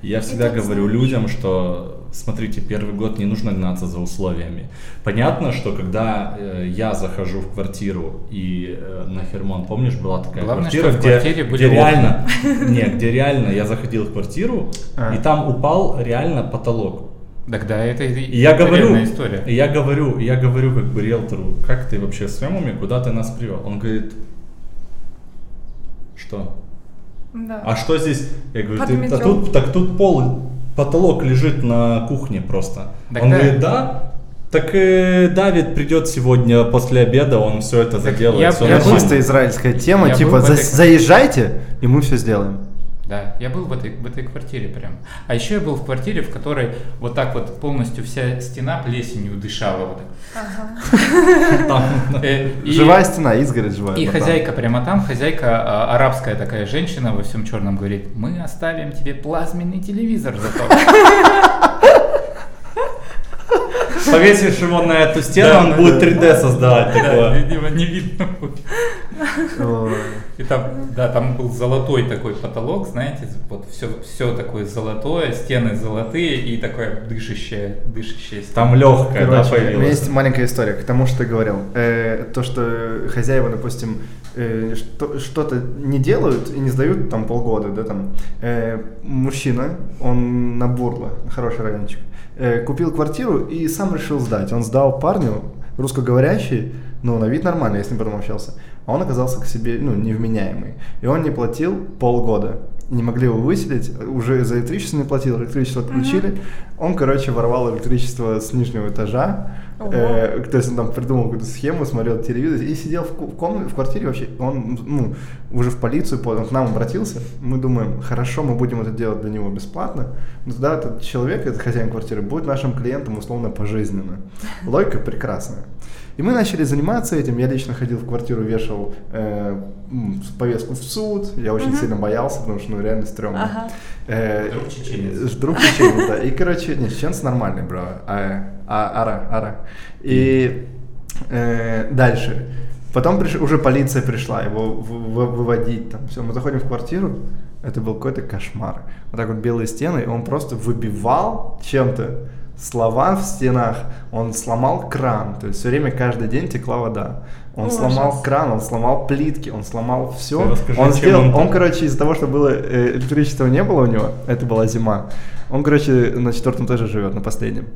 Я всегда говорю людям, что смотрите, первый год не нужно гнаться за условиями. Понятно, что когда э, я захожу в квартиру и э, на Хермон, помнишь, была такая Главное, квартира, что в где, квартире были где окна. реально, не, где реально я заходил в квартиру А. и там упал реально потолок. Тогда это, и- я говорю, история. я говорю, я говорю как бы риэлтору, как ты вообще в своем уме, куда ты нас привел? Он говорит, что? Да. А что здесь? Я говорю, ты, а тут, так тут пол, потолок лежит на кухне просто. Так он да. говорит, да? Так э, Давид придет сегодня после обеда, он все это заделает. я- всё я Это нормально». чисто израильская тема, Я типа «За- этой- заезжайте, и мы все сделаем. Да, я был в этой, в этой квартире прям. А еще я был в квартире, в которой вот так вот полностью вся стена плесенью дышала. Вот. Ага. Э, Живая стена, изгородь живая. И хозяйка прямо там, хозяйка а, арабская такая женщина во всем черном говорит, мы оставим тебе плазменный телевизор зато. Повесишь его на эту стену, он будет 3D создавать Да, такое. видимо, не видно будет. И там, да, там был золотой такой потолок, знаете, вот все, все такое золотое, стены золотые и такое дышащее, дышащее. Там легкая, да, Короче, у меня есть маленькая история к тому, что ты говорил. Э, то, что хозяева, допустим, э, что- что-то не делают и не сдают там полгода, да, там. Э, мужчина, он на Бурло, хороший райончик, э, купил квартиру и сам решил сдать. Он сдал парню, русскоговорящий, ну, на вид нормально, я с ним потом общался. А он оказался к себе, ну, невменяемый. И он не платил полгода. Не могли его выселить, уже за электричество не платил, электричество отключили. Он, короче, воровал электричество с нижнего этажа. Ого. Э, то есть он там придумал какую-то схему, смотрел телевизор и сидел в, в комнате, в квартире вообще. Он, ну, уже в полицию, он к нам обратился. Мы думаем, хорошо, мы будем это делать для него бесплатно. Но тогда этот человек, этот хозяин квартиры, будет нашим клиентом условно пожизненно. Логика прекрасная. И мы начали заниматься этим. Я лично ходил в квартиру, вешал э, повестку в суд. Я очень сильно боялся, потому что ну реально стрёмно. Ага. Э, Вдруг чеченец. э, Вдруг чеченец, да. И, короче, не, чеченец нормальный, бро. А, а, ара, ара. И э, дальше. Потом приш- уже полиция пришла его выводить там. Все, мы заходим в квартиру. Это был какой-то кошмар. Вот так вот белые стены, и он просто выбивал чем-то слова в стенах. Он сломал кран. То есть все время, каждый день текла вода. Он Ужас. сломал кран, он сломал плитки, он сломал все. Ты расскажи, Он сделал, он он, короче, из-за того, что было э, электричества не было у него, это была зима. Он, короче, на четвертом этаже живет, на последнем.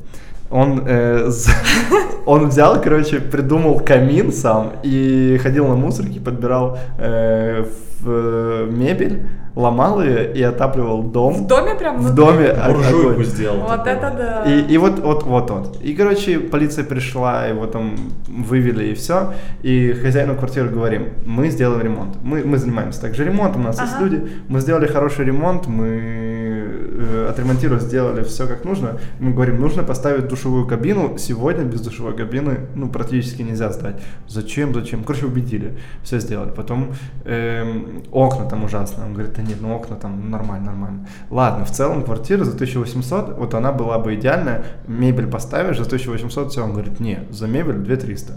Он, э, он взял, короче, придумал камин сам и ходил на мусорке, подбирал э, в- э, мебель, ломал ее и отапливал дом. В доме прям В доме Буржуйку огонь. сделал. Вот такую. это да. И, и вот, вот, вот, вот. И, короче, полиция пришла, его там вывели и все. И хозяину квартиры говорим, мы сделаем ремонт. Мы, мы занимаемся также ремонтом, у нас есть Ага. люди. Мы сделали хороший ремонт, мы э, отремонтировали, сделали все как нужно. Мы говорим, нужно поставить душевую кабину. Сегодня без душевой кабины, ну, практически нельзя сдать. Зачем, зачем? Короче, убедили. Все сделали. Потом эм, окна там ужасно. Он говорит, да нет, ну окна там нормально, нормально. Ладно, в целом квартира за 1800, вот она была бы идеальная. Мебель поставишь за 1800, все. Он говорит, не, за мебель 2300.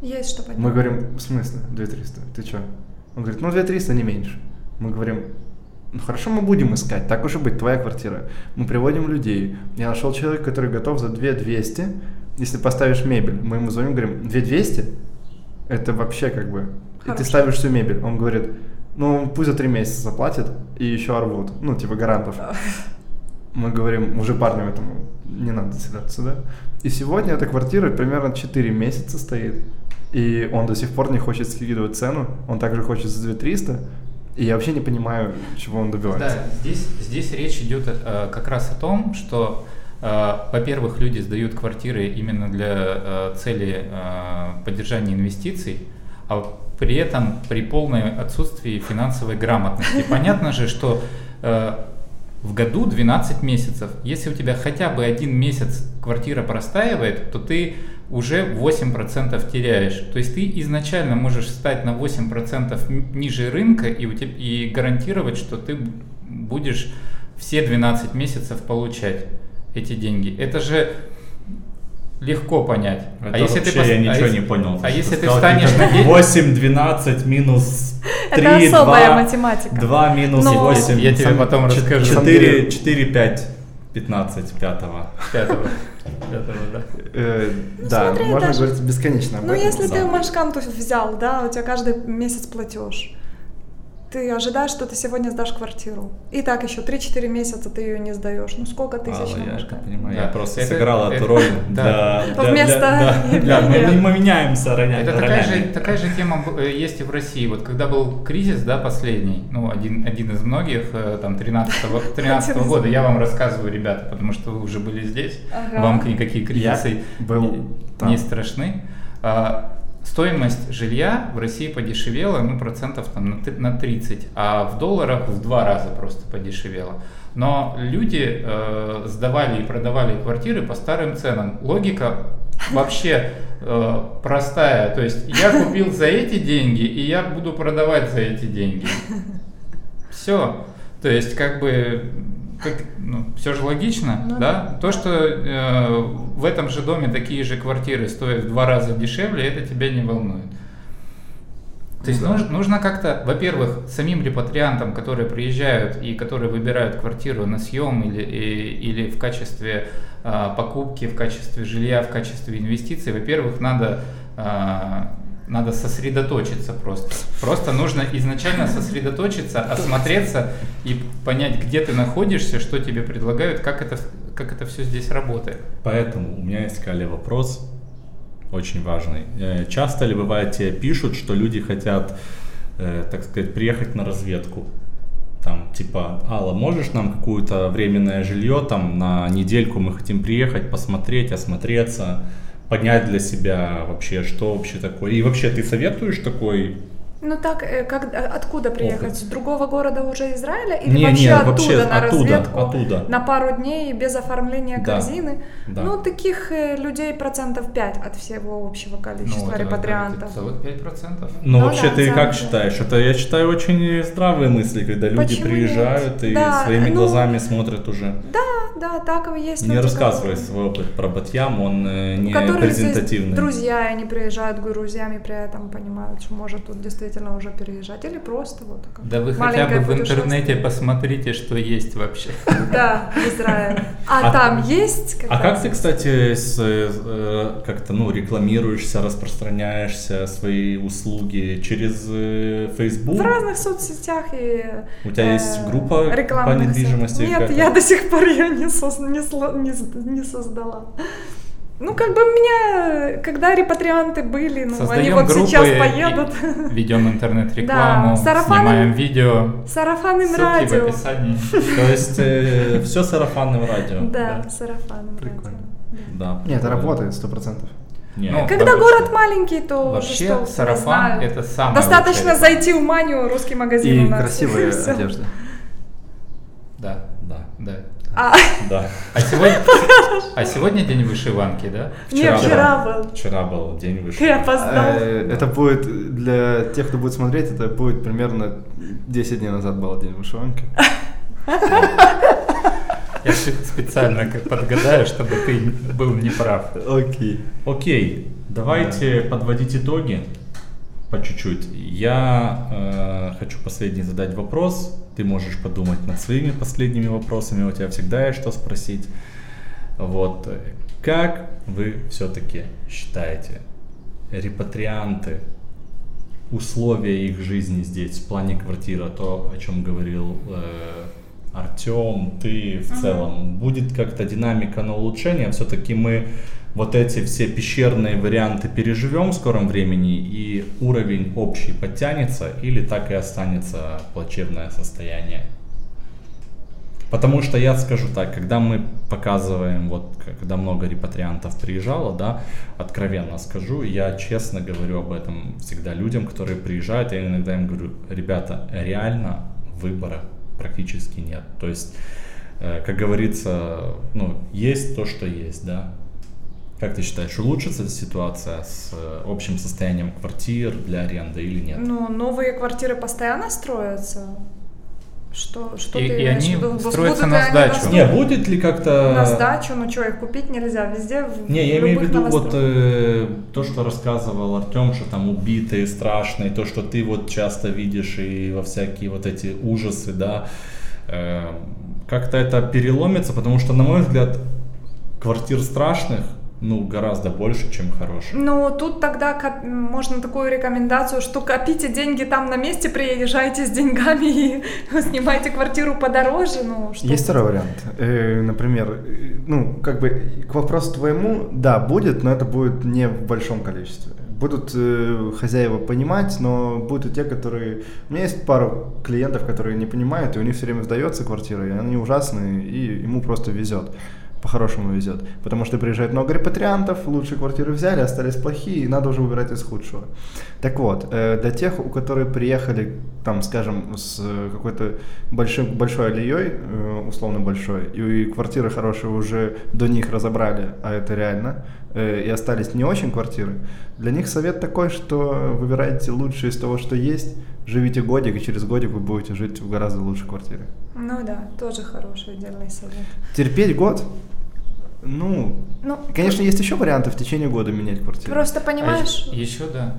Есть что поднять. Мы говорим, в смысле 2300? Ты что? Он говорит, ну 2300 не меньше. Мы говорим, ну хорошо, мы будем искать, так уж и быть, твоя квартира. Мы приводим людей. Я нашел человека, который готов за 2200, если поставишь мебель. Мы ему звоним, говорим, 2200? Это вообще как бы... И ты Хорошо. ставишь всю мебель. Он говорит, ну пусть за три месяца заплатит и еще орвут. Ну, типа гарантов. Мы говорим, уже парню этому не надо селяться сюда. И сегодня эта квартира примерно 4 месяца стоит. И он до сих пор не хочет скидывать цену. Он также хочет за 2300. И я вообще не понимаю, чего он добивается. Да, здесь, здесь речь идет э, как раз о том, что, э, во-первых, люди сдают квартиры именно для э, цели э, поддержания инвестиций, а при этом при полной отсутствии финансовой грамотности. Понятно же, что э, в году 12 месяцев. Если у тебя хотя бы один месяц квартира простаивает, то ты уже 8% теряешь. То есть ты изначально можешь встать на 8% м- ниже рынка и, у теб- и гарантировать, что ты будешь все 12 месяцев получать эти деньги. Это же легко понять. Это а если вообще ты пос- я а ничего если- не понял. А если ты встанешь на день... 8, 12 минус 3, Это особая 2, математика. 2 минус Но- 8. Я тебе потом расскажу. 4, 4, 5, 15, 5. Пятого. Пятого, да. Э, да, смотри, можно даже- говорить бесконечно Ну, если ты Да. машканту взял, да, у тебя каждый месяц платеж. Ты ожидаешь, что ты сегодня сдашь квартиру. И так еще 3-4 месяца ты ее не сдаешь. Ну сколько тысяч на я это понимаю. Да. Я просто Это- сыграл эту это- роль да. Вместо мы, мы меняемся роля- Это такая ролями. же, такая же тема э, есть и в России. Вот когда был кризис, да, последний, ну, один, один из многих, э, там, 13-го 13 Один из- года, я вам рассказываю, ребята, потому что вы уже были здесь, Ага. вам никакие кризисы Я был не, страшны. Стоимость жилья в России подешевела, ну, процентов там на 30, а в долларах в два раза просто подешевела. Но люди э, сдавали и продавали квартиры по старым ценам. Логика вообще э, простая. То есть я купил за эти деньги, и я буду продавать за эти деньги. Все. То есть как бы как, ну, все же логично, Ну да? да. То, что э, в этом же доме такие же квартиры стоят в два раза дешевле, это тебя не волнует. То есть Да. нужно, нужно как-то, во-первых, самим репатриантам, которые приезжают и которые выбирают квартиру на съем или, и- или в качестве а, покупки, в качестве жилья, в качестве инвестиций, во-первых, надо, а, надо сосредоточиться просто. Просто нужно изначально сосредоточиться, осмотреться и понять, где ты находишься, что тебе предлагают, как это, как это все здесь работает. Поэтому у меня есть, Каля, вопрос очень важный. Э, Часто ли бывает тебе пишут, что люди хотят, э, так сказать, приехать на разведку? Там, типа, Алла, можешь нам какое-то временное жилье, там, на недельку мы хотим приехать, посмотреть, осмотреться, понять для себя вообще, что вообще такое. И вообще, ты советуешь такой Ну так, э, как, а- откуда приехать? Опыт. С другого города уже Израиля? Или Не, вообще не, оттуда вообще на оттуда, разведку? оттуда. На пару дней без оформления Да, корзины? да. Ну, таких э, людей процентов 5 от всего общего количества Ну, репатриантов. Целых 5%. Ну, Ну вообще, да, ты как считаешь? Это, я считаю, очень здравые мысли, когда люди Почему приезжают нет? и Да, своими ну, глазами смотрят уже. Да, да, так и есть. Не люди, рассказывай которые- свой опыт про Батьям, он э, не которых здесь презентативный. друзья, они приезжают грузьями, при этом понимают, что может тут действительно уже переезжать. Или просто вот как Да вы хотя бы в интернете посмотрите, что есть вообще. Да, в Израиле. А, А- там есть? А как ты, кстати, с, э, как-то ну рекламируешься, распространяешься свои услуги через э, Facebook? В разных соцсетях и У тебя есть группа по недвижимости. Нет, я до сих пор ее не создала. Ну, как бы у меня, когда репатрианты были, ну, они Создаем вот группы, сейчас и поедут. ведем интернет-рекламу, Да, сарафанным- снимаем видео. Сарафанным Ссылки в радио. описании. То есть все сарафанным радио. Да, сарафанным Прикольно. радио. Да. Нет, это работает, сто процентов. Не, Ну, Когда Вообще- город маленький, то уже Вообще, что, сарафан это самое Достаточно лучшее. зайти в Маню, русский магазин у И нас. красивая одежда. Да, Да, да. А, да. А сегодня, а сегодня день вышиванки, да? не, вчера был. Вчера был день выше. Ты опоздал. Э, Это будет для тех, кто будет смотреть, это будет примерно 10 дней назад был день вышиванки. Я спе- специально как подгадаю, чтобы ты был неправ. Окей. Окей, давайте подводить итоги по чуть-чуть. Я э, хочу последний задать вопрос. Ты можешь подумать над своими последними вопросами. У тебя всегда есть что спросить. Вот. Как вы все-таки считаете, репатрианты, условия их жизни здесь в плане квартиры, то, о чем говорил э, Артем, ты в целом, будет как-то динамика на улучшение? Все-таки мы вот эти все пещерные варианты переживем в скором времени и уровень общий подтянется или так и останется плачевное состояние? Потому что я скажу так, когда мы показываем, вот когда много репатриантов приезжало, да, откровенно скажу, я честно говорю об этом всегда людям, которые приезжают, я иногда им говорю, ребята, реально выбора практически нет. То есть, э, как говорится, ну, есть то, что есть, да. Как ты считаешь, улучшится ситуация с э, общим состоянием квартир для аренды или нет? Ну, новые квартиры постоянно строятся. Что, что И- ты и имеешь они в виду? строятся Будут на ли они сдачу. доступны? Не, будет ли как-то... На сдачу, ну что, их купить нельзя везде. в Не, я имею в виду вот э, то, что рассказывал Артем, что там убитые, страшные, то, что ты вот часто видишь и во всякие вот эти ужасы, да, э, как-то это переломится, потому что, на мой взгляд, квартир страшных, ну, гораздо больше, чем хороших. Ну, тут тогда коп- можно такую рекомендацию, что копите деньги там на месте, приезжайте с деньгами и снимайте квартиру подороже. Ну, что Есть второй вариант. Э, Например, э, ну, как бы к вопросу твоему, да, будет, но это будет не в большом количестве. Будут э, хозяева понимать, но будут и те, которые... У меня есть пару клиентов, которые не понимают, и у них все время сдается квартира, и они ужасные, и ему просто везет. По-хорошему везет. Потому что приезжает много репатриантов, лучшие квартиры взяли, остались плохие, и надо уже выбирать из худшего. Так вот, э, для тех, у которых приехали, там, скажем, с э, какой-то большой, большой алией, э, условно большой, и, квартиры хорошие уже до них разобрали, а это реально, и остались не очень квартиры, для них совет такой, что выбирайте лучшее из того, что есть, живите годик, и через годик вы будете жить в гораздо лучшей квартире. Ну да, тоже хороший отдельный совет. Терпеть год? Ну, Ну, конечно, есть еще варианты в течение года менять квартиру. Просто понимаешь, А еще, да,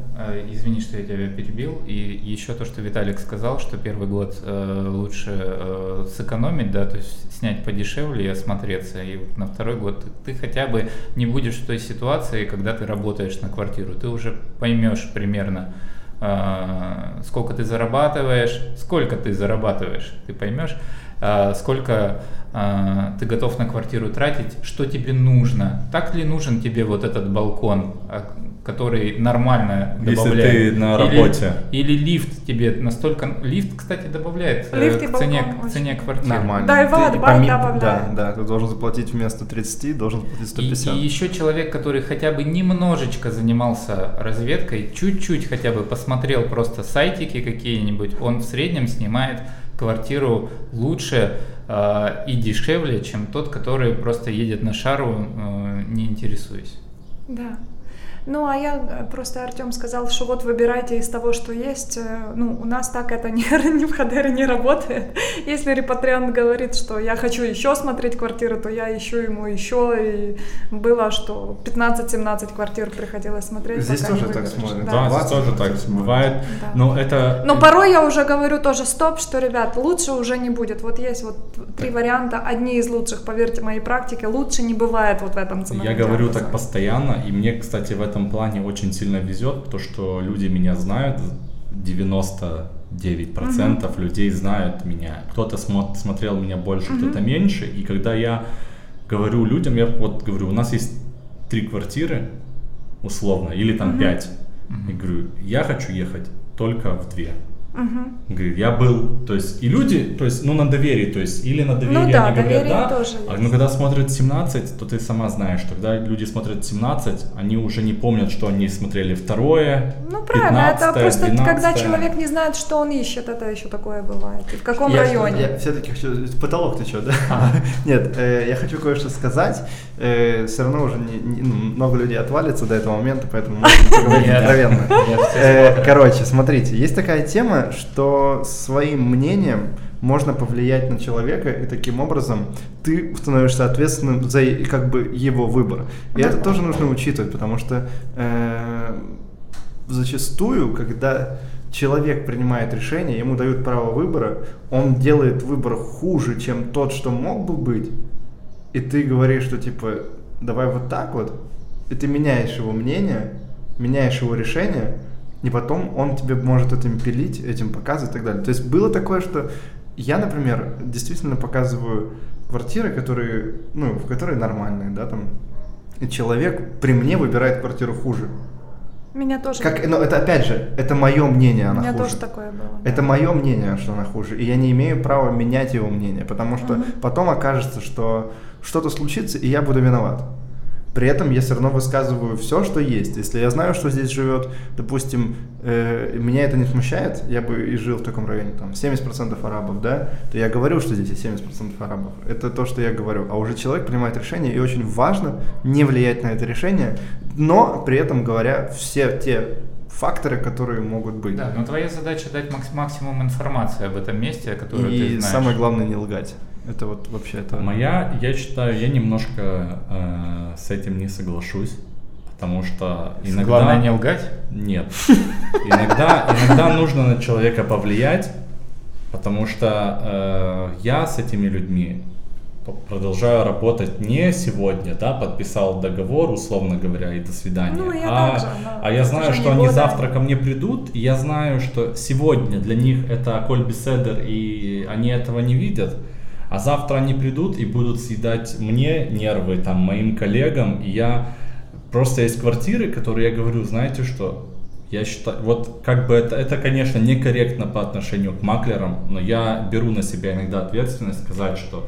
извини, что я тебя перебил, и еще то, что Виталик сказал, что первый год э, лучше э, сэкономить, да, то есть снять подешевле и осмотреться, и вот на второй год ты, ты хотя бы не будешь в той ситуации, когда ты работаешь на квартиру, ты уже поймешь примерно, э, сколько ты зарабатываешь, сколько ты зарабатываешь, ты поймешь, э, сколько ты готов на квартиру тратить, что тебе нужно, так ли нужен тебе вот этот балкон, а, который нормально Если добавляет. ты на Или- работе. Или, лифт тебе настолько... Лифт, кстати, добавляет э, Лифт и к, цене, балкон к цене квартиры. Нормально. Да, и Ты ват, и бат поми- добавляет. Да, да, ты должен заплатить вместо 30, должен заплатить И, 150. и еще человек, который хотя бы немножечко занимался разведкой, чуть-чуть хотя бы посмотрел просто сайтики какие-нибудь, он в среднем снимает квартиру лучше и дешевле, чем тот, который просто едет на шару, э, не интересуясь. Да. Ну, а я э, просто Артем сказал, что вот выбирайте из того, что есть. Э, Ну, у нас так это не, не в Хадере не работает. Если репатриант говорит, что я хочу еще смотреть квартиры, то я ищу ему еще. И было, что 15-17 квартир приходилось смотреть. Здесь тоже так смотрят. Да. Да, здесь 20 тоже так смотрят. бывает. Да. Но это... Но порой я уже говорю тоже стоп, что, ребят, лучше уже не будет. Вот есть вот три варианта, одни из лучших, поверьте моей практике, лучше не бывает вот в этом Я говорю так постоянно, и мне, кстати, в этом плане очень сильно везет, то, что люди меня знают, 99% людей знают меня. Кто-то смо- смотрел меня больше, кто-то меньше, и когда я говорю людям, я вот говорю, у нас есть три квартиры, условно, или там пять. И говорю, я хочу ехать только в две. Мгм. Говорит, я был, то есть, и люди, то есть, ну, на доверии, то есть, или на доверие Ну да, они говорят, да, тоже а есть. ну, когда смотрят 17, то ты сама знаешь, что когда люди смотрят 17, они уже не помнят, что они смотрели второе, Ну правильно, это 15-е, просто когда 12-е. человек не знает, что он ищет, это еще такое бывает. И в каком Я- районе. Я все-таки хочу... Потолок ты что, да? Нет, э, я хочу кое-что сказать. все равно уже не- не- ну, много людей отвалится до этого момента, поэтому можно поговорить откровенно. Э. Короче, смотрите, есть такая тема, что своим мнением можно повлиять на человека, и таким образом ты становишься ответственным за как бы его выбор. И это тоже нужно учитывать, потому что э, зачастую, когда человек принимает решение, ему дают право выбора, он делает выбор хуже, чем тот, что мог бы быть, и ты говоришь, что типа, давай вот так вот, и ты меняешь его мнение, меняешь его решение, и потом он тебе может этим пилить, этим показывать и так далее. То есть было такое, что я, например, действительно показываю квартиры, которые, ну, в которые нормальные, да, там, и человек при мне выбирает квартиру хуже. Меня тоже. Как, но это опять же, это мое мнение, У она меня хуже. тоже такое было. Это мое мнение, что она хуже, и я не имею права менять его мнение, потому что Мгм. потом окажется, что что-то случится, и я буду виноват. При этом я все равно высказываю все, что есть. Если я знаю, что здесь живет, допустим, э, меня это не смущает, я бы и жил в таком районе, там, 70% арабов, да, то я говорю, что здесь есть 70% арабов. Это то, что я говорю. А уже человек принимает решение, и очень важно не влиять на это решение, но при этом говоря все те факторы, которые могут быть. Да, но твоя задача дать макс- максимум информации об этом месте, ты И знаешь. самое главное не лгать. Это вот вообще это. Моя, я считаю, я немножко э, с этим не соглашусь, потому что иногда... Главное не лгать. Нет. Иногда, иногда нужно на человека повлиять, потому что э, я с этими людьми продолжаю работать не сегодня, да, подписал договор, условно говоря, и до свидания. Ну, я а, так же, да, а я знаю, что они года. завтра ко мне придут, и я знаю, что сегодня для них это Коль Беседер, и они этого не видят. А завтра они придут и будут съедать мне нервы, там, моим коллегам, и я... Просто есть квартиры, которые я говорю, знаете что, я считаю, вот как бы это, это, конечно, некорректно по отношению к маклерам, но я беру на себя иногда ответственность сказать, что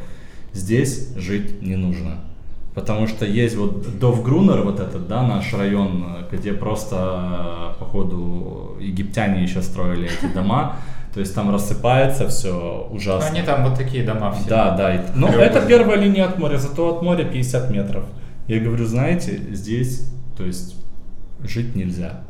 здесь жить не нужно. Потому что есть вот Довгрунер, вот этот, да, наш район, где просто, э, походу, египтяне еще строили эти дома. То есть там рассыпается все ужасно. Они там вот такие дома все. Да, да. и- Ну, это первая линия от моря, зато от моря 50 метров. Я говорю, знаете, здесь, то есть, жить нельзя.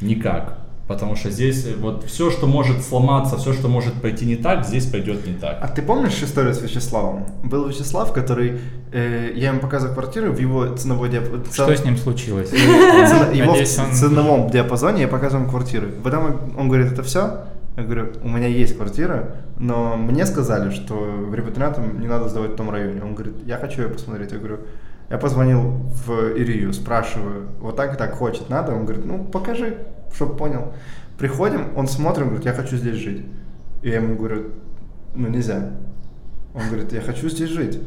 Никак. Потому что здесь вот все, что может сломаться, все, что может пойти не так, здесь пойдет не так. А ты помнишь историю с Вячеславом? Был Вячеслав, который... Э, я ему показывал квартиру в его ценовой диапазоне. Что с ним случилось? Его в ценовом диапазоне я показываю ему квартиру. Потом он говорит, это все? Я говорю, у меня есть квартира, но мне сказали, что в репатриантам не надо сдавать в том районе. Он говорит, я хочу ее посмотреть. Я говорю, я позвонил в Ирию, спрашиваю, вот так и так хочет, надо? Он говорит, ну покажи, чтобы понял. Приходим, он смотрит, говорит, я хочу здесь жить. И я ему говорю, ну нельзя. Он говорит, я хочу здесь жить.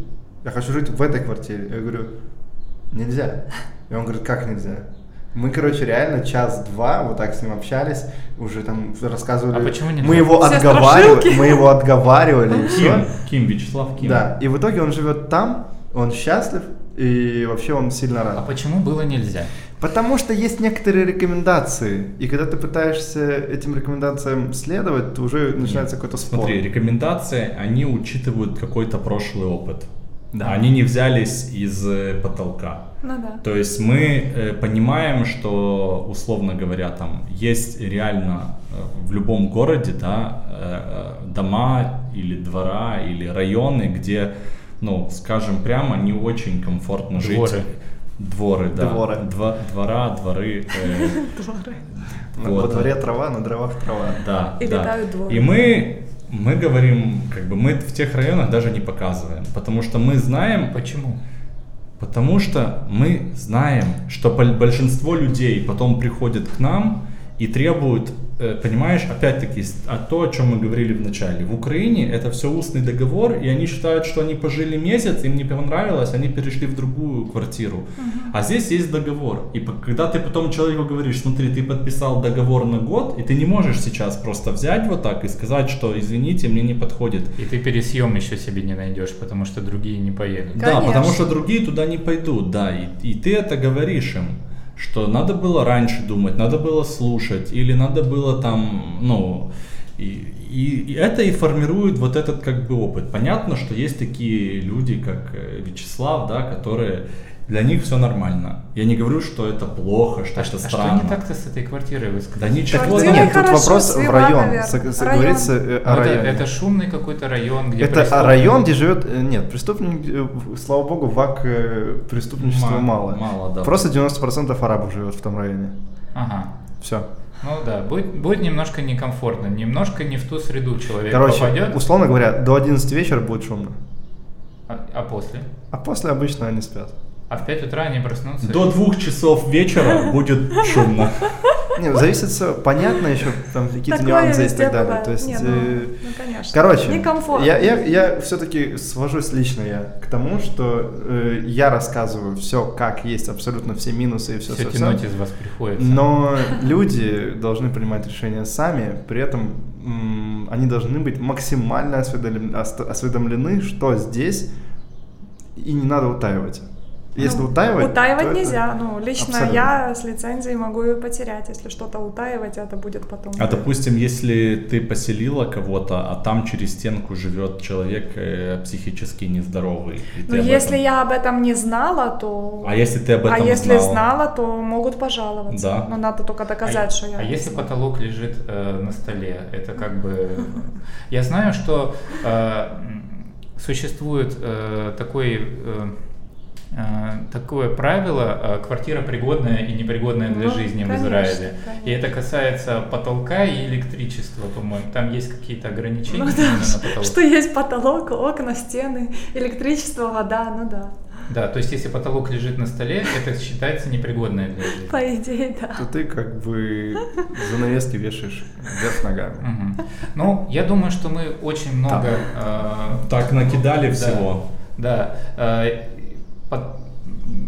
Я хочу жить в этой квартире. Я говорю, нельзя. И он говорит, как нельзя? Мы, короче, реально час-два вот так с ним общались, уже там рассказывали. А почему нельзя? Мы его Все отговаривали, страшилки. мы его отговаривали Ким, все. Ким, Вячеслав Ким. Да, и в итоге он живет там, он счастлив, и вообще он сильно рад. А почему было нельзя? Потому что есть некоторые рекомендации, и когда ты пытаешься этим рекомендациям следовать, то уже начинается какой-то спор. Смотри, рекомендации, они учитывают какой-то прошлый опыт. Да. Они не взялись из потолка. Ну да. То есть мы э, понимаем, что, условно говоря, там есть реально э, в любом городе да, э, э, дома или двора или районы, где, ну, скажем прямо, не очень комфортно жить. Дворы. Дворы, да. Дворы. Два- двора, дворы. э, Дворы. Во вот. дворе трава, на дровах трава. Да, И да. летают дворы. И мы, мы говорим, как бы мы в тех районах даже не показываем, потому что мы знаем, Почему? Потому что мы знаем, что большинство людей потом приходят к нам и требуют, понимаешь, опять-таки, а то, о чем мы говорили в начале. В Украине это все устный договор, и они считают, что они пожили месяц, им не понравилось, они перешли в другую квартиру. А здесь есть договор. И по- когда ты потом человеку говоришь, смотри, ты подписал договор на год, и ты не можешь сейчас просто взять вот так и сказать, что извините, мне не подходит. И ты пересъем еще себе не найдешь, потому что другие не поедут. Да, Конечно. потому что другие туда не пойдут, да, и, и ты это говоришь им, что надо было раньше думать, надо было слушать, или надо было там, ну, и, и- и это и формирует вот этот как бы опыт. Понятно, что есть такие люди, как э, Вячеслав, да, которые для них все нормально. Я не говорю, что это плохо, что А, это а странно. что не так-то с этой квартирой, вы Да сказали? ничего. Квартира Нет, тут вопрос в район. наверное. С- с- Район. Говорится э, Ну, о это, районе. это шумный какой-то район, где Это преступники- район, где живет... э, Нет, преступник... э, Слава богу, ВАК преступничества Ма- мало. мало, да. Просто 90% арабов живет в том районе. Ага. Все. Ну да, будет, будет немножко некомфортно, немножко не в ту среду человек Короче, попадет, условно говоря, до 11 вечера будет шумно. а, а после? А после обычно они спят. А в 5 утра они проснутся. До двух часов вечера будет шумно. Не, зависит все. Понятно еще, там какие-то нюансы и так далее. То есть, Не, ну, э, ну, конечно. короче, Некомфортно. я, я, я все-таки свожусь лично я к тому, что э, я рассказываю все, как есть, абсолютно все минусы и все, все все, тянуть из вас приходится. Но люди должны принимать решения сами, при этом м, они должны быть максимально осведомлены, осведомлены, что здесь, и не надо утаивать. Если Ну, утаивать, Утаивать то это- нельзя. Ну, лично Абсолютно. я с лицензией могу ее потерять. Если что-то утаивать, это будет потом. А допустим, если ты поселила кого-то, а там через стенку живет человек э, психически нездоровый. Ну, если этом- я об этом не знала, то... А если ты об этом А если знала? знала, то могут пожаловаться. Да. Но надо только доказать, а, что я... а если знала. потолок лежит э, на столе, это как бы... Я знаю, что э, существует э, такой... э, такое правило, э, квартира пригодная и непригодная для Ну, жизни в конечно, Израиле. И конечно. это касается потолка и электричества, по-моему. Там есть какие-то ограничения Ну именно да, на потолок. что есть потолок, окна, стены, электричество, вода, ну да. Да, то есть если потолок лежит на столе, это считается непригодное для жизни. По идее, да. то ты как бы занавески вешаешь вверх ногами. Мгм. Ну, я думаю, что мы очень много... э, Так накидали да, всего. Да. э, под-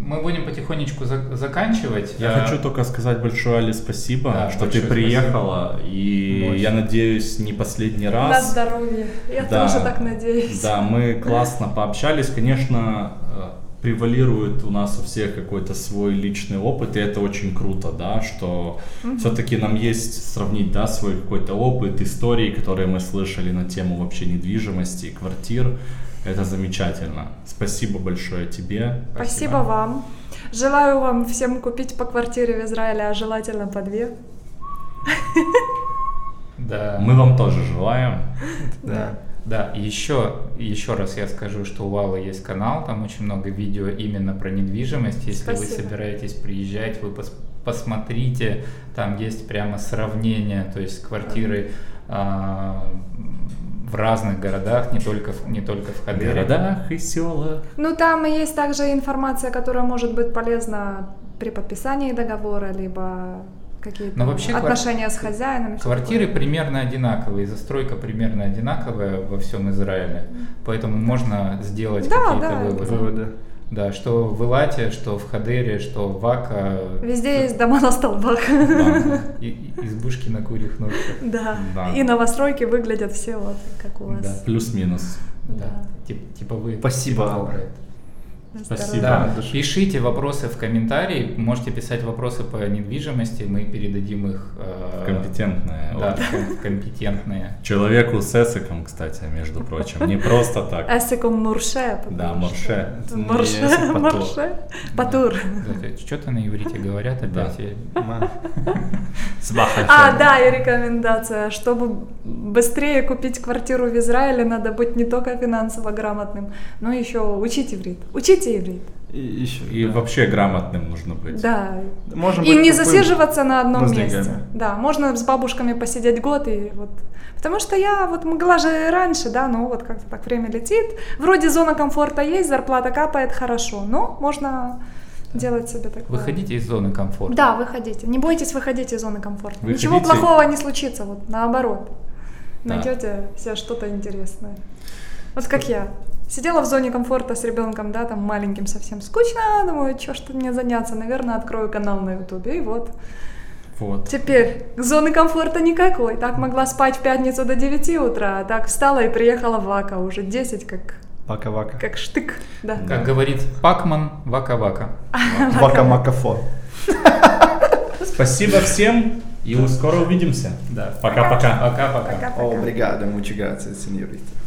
Мы будем потихонечку за- заканчивать. Я Э, хочу только сказать большое Али спасибо, Да, что ты приехала, и Очень. я надеюсь не последний На раз. здоровье. Я Да. тоже так надеюсь. Да, мы классно пообщались. Конечно, э, превалирует у нас у всех какой-то свой личный опыт, и это очень круто, да, что все-таки нам есть сравнить, да, свой какой-то опыт, истории, которые мы слышали на тему вообще недвижимости и квартир. Это замечательно. Спасибо большое тебе. Спасибо вам. Желаю вам всем купить по квартире в Израиле, а желательно по две. Да. Мы вам тоже желаем. Да. Да, и еще, еще раз я скажу, что у Валы есть канал, там очень много видео именно про недвижимость. Если Спасибо. вы собираетесь приезжать, вы пос- посмотрите, там есть прямо сравнение, то есть квартиры а, в разных городах, не только в, не только в Хадере. городах и селах. Ну, там есть также информация, которая может быть полезна при подписании договора, либо какие-то Но вообще квар- отношения с хозяином. Квартиры такое. примерно одинаковые, застройка примерно одинаковая во всем Израиле, поэтому можно сделать Да, какие-то да. выводы. Выводы. Да, что в Илате, что в Хадере, что в Вака. Везде есть дома на столбах. Да, и- избушки на курьих ножках. Да. Да. И новостройки выглядят все вот как у вас. Да. Плюс-минус. Да, Да. тип- типовые. Спасибо, Алла. Спасибо. Да, пишите вопросы в комментарии, можете писать вопросы по недвижимости, мы передадим их э, Компетентная. Да, вот. ком- компетентные. Человеку с эсиком, кстати, между прочим. Не просто так. Эсиком Мурше. потому Да, что- Мурше. Мурше, Патур. Мурше. Патур. Что-то на иврите говорят опять. А, да, и рекомендация. Чтобы быстрее купить квартиру в Израиле, надо быть не только финансово грамотным, но еще учить иврит. Учите иврит. И еще. И да. вообще грамотным нужно быть. Да. Можно И быть не засиживаться на одном но с месте. деньгами. Да, можно с бабушками посидеть год и вот. Потому что я вот могла же раньше, да, но вот как-то так время летит. Вроде зона комфорта есть, зарплата капает хорошо, но можно делать себе такое. Выходите из зоны комфорта. Да, выходите. Не бойтесь выходить из зоны комфорта. Выходите. Ничего плохого не случится, вот наоборот. Да. Найдете себе что-то интересное. Вот как я. Сидела в зоне комфорта с ребенком, да, там маленьким совсем скучно, думаю, что что мне заняться, наверное, открою канал на ютубе, и вот. Вот. Теперь зоны комфорта никакой. Так могла спать в пятницу до 9 утра, а так встала и приехала в Ака, уже 10 как, Вака-вака. как штык. Да. Как говорит Пакман, вака-вака. Вака-макафо. Спасибо всем и скоро увидимся. Да. Пока-пока. Пока-пока. Obrigado, muchas gracias, señorita.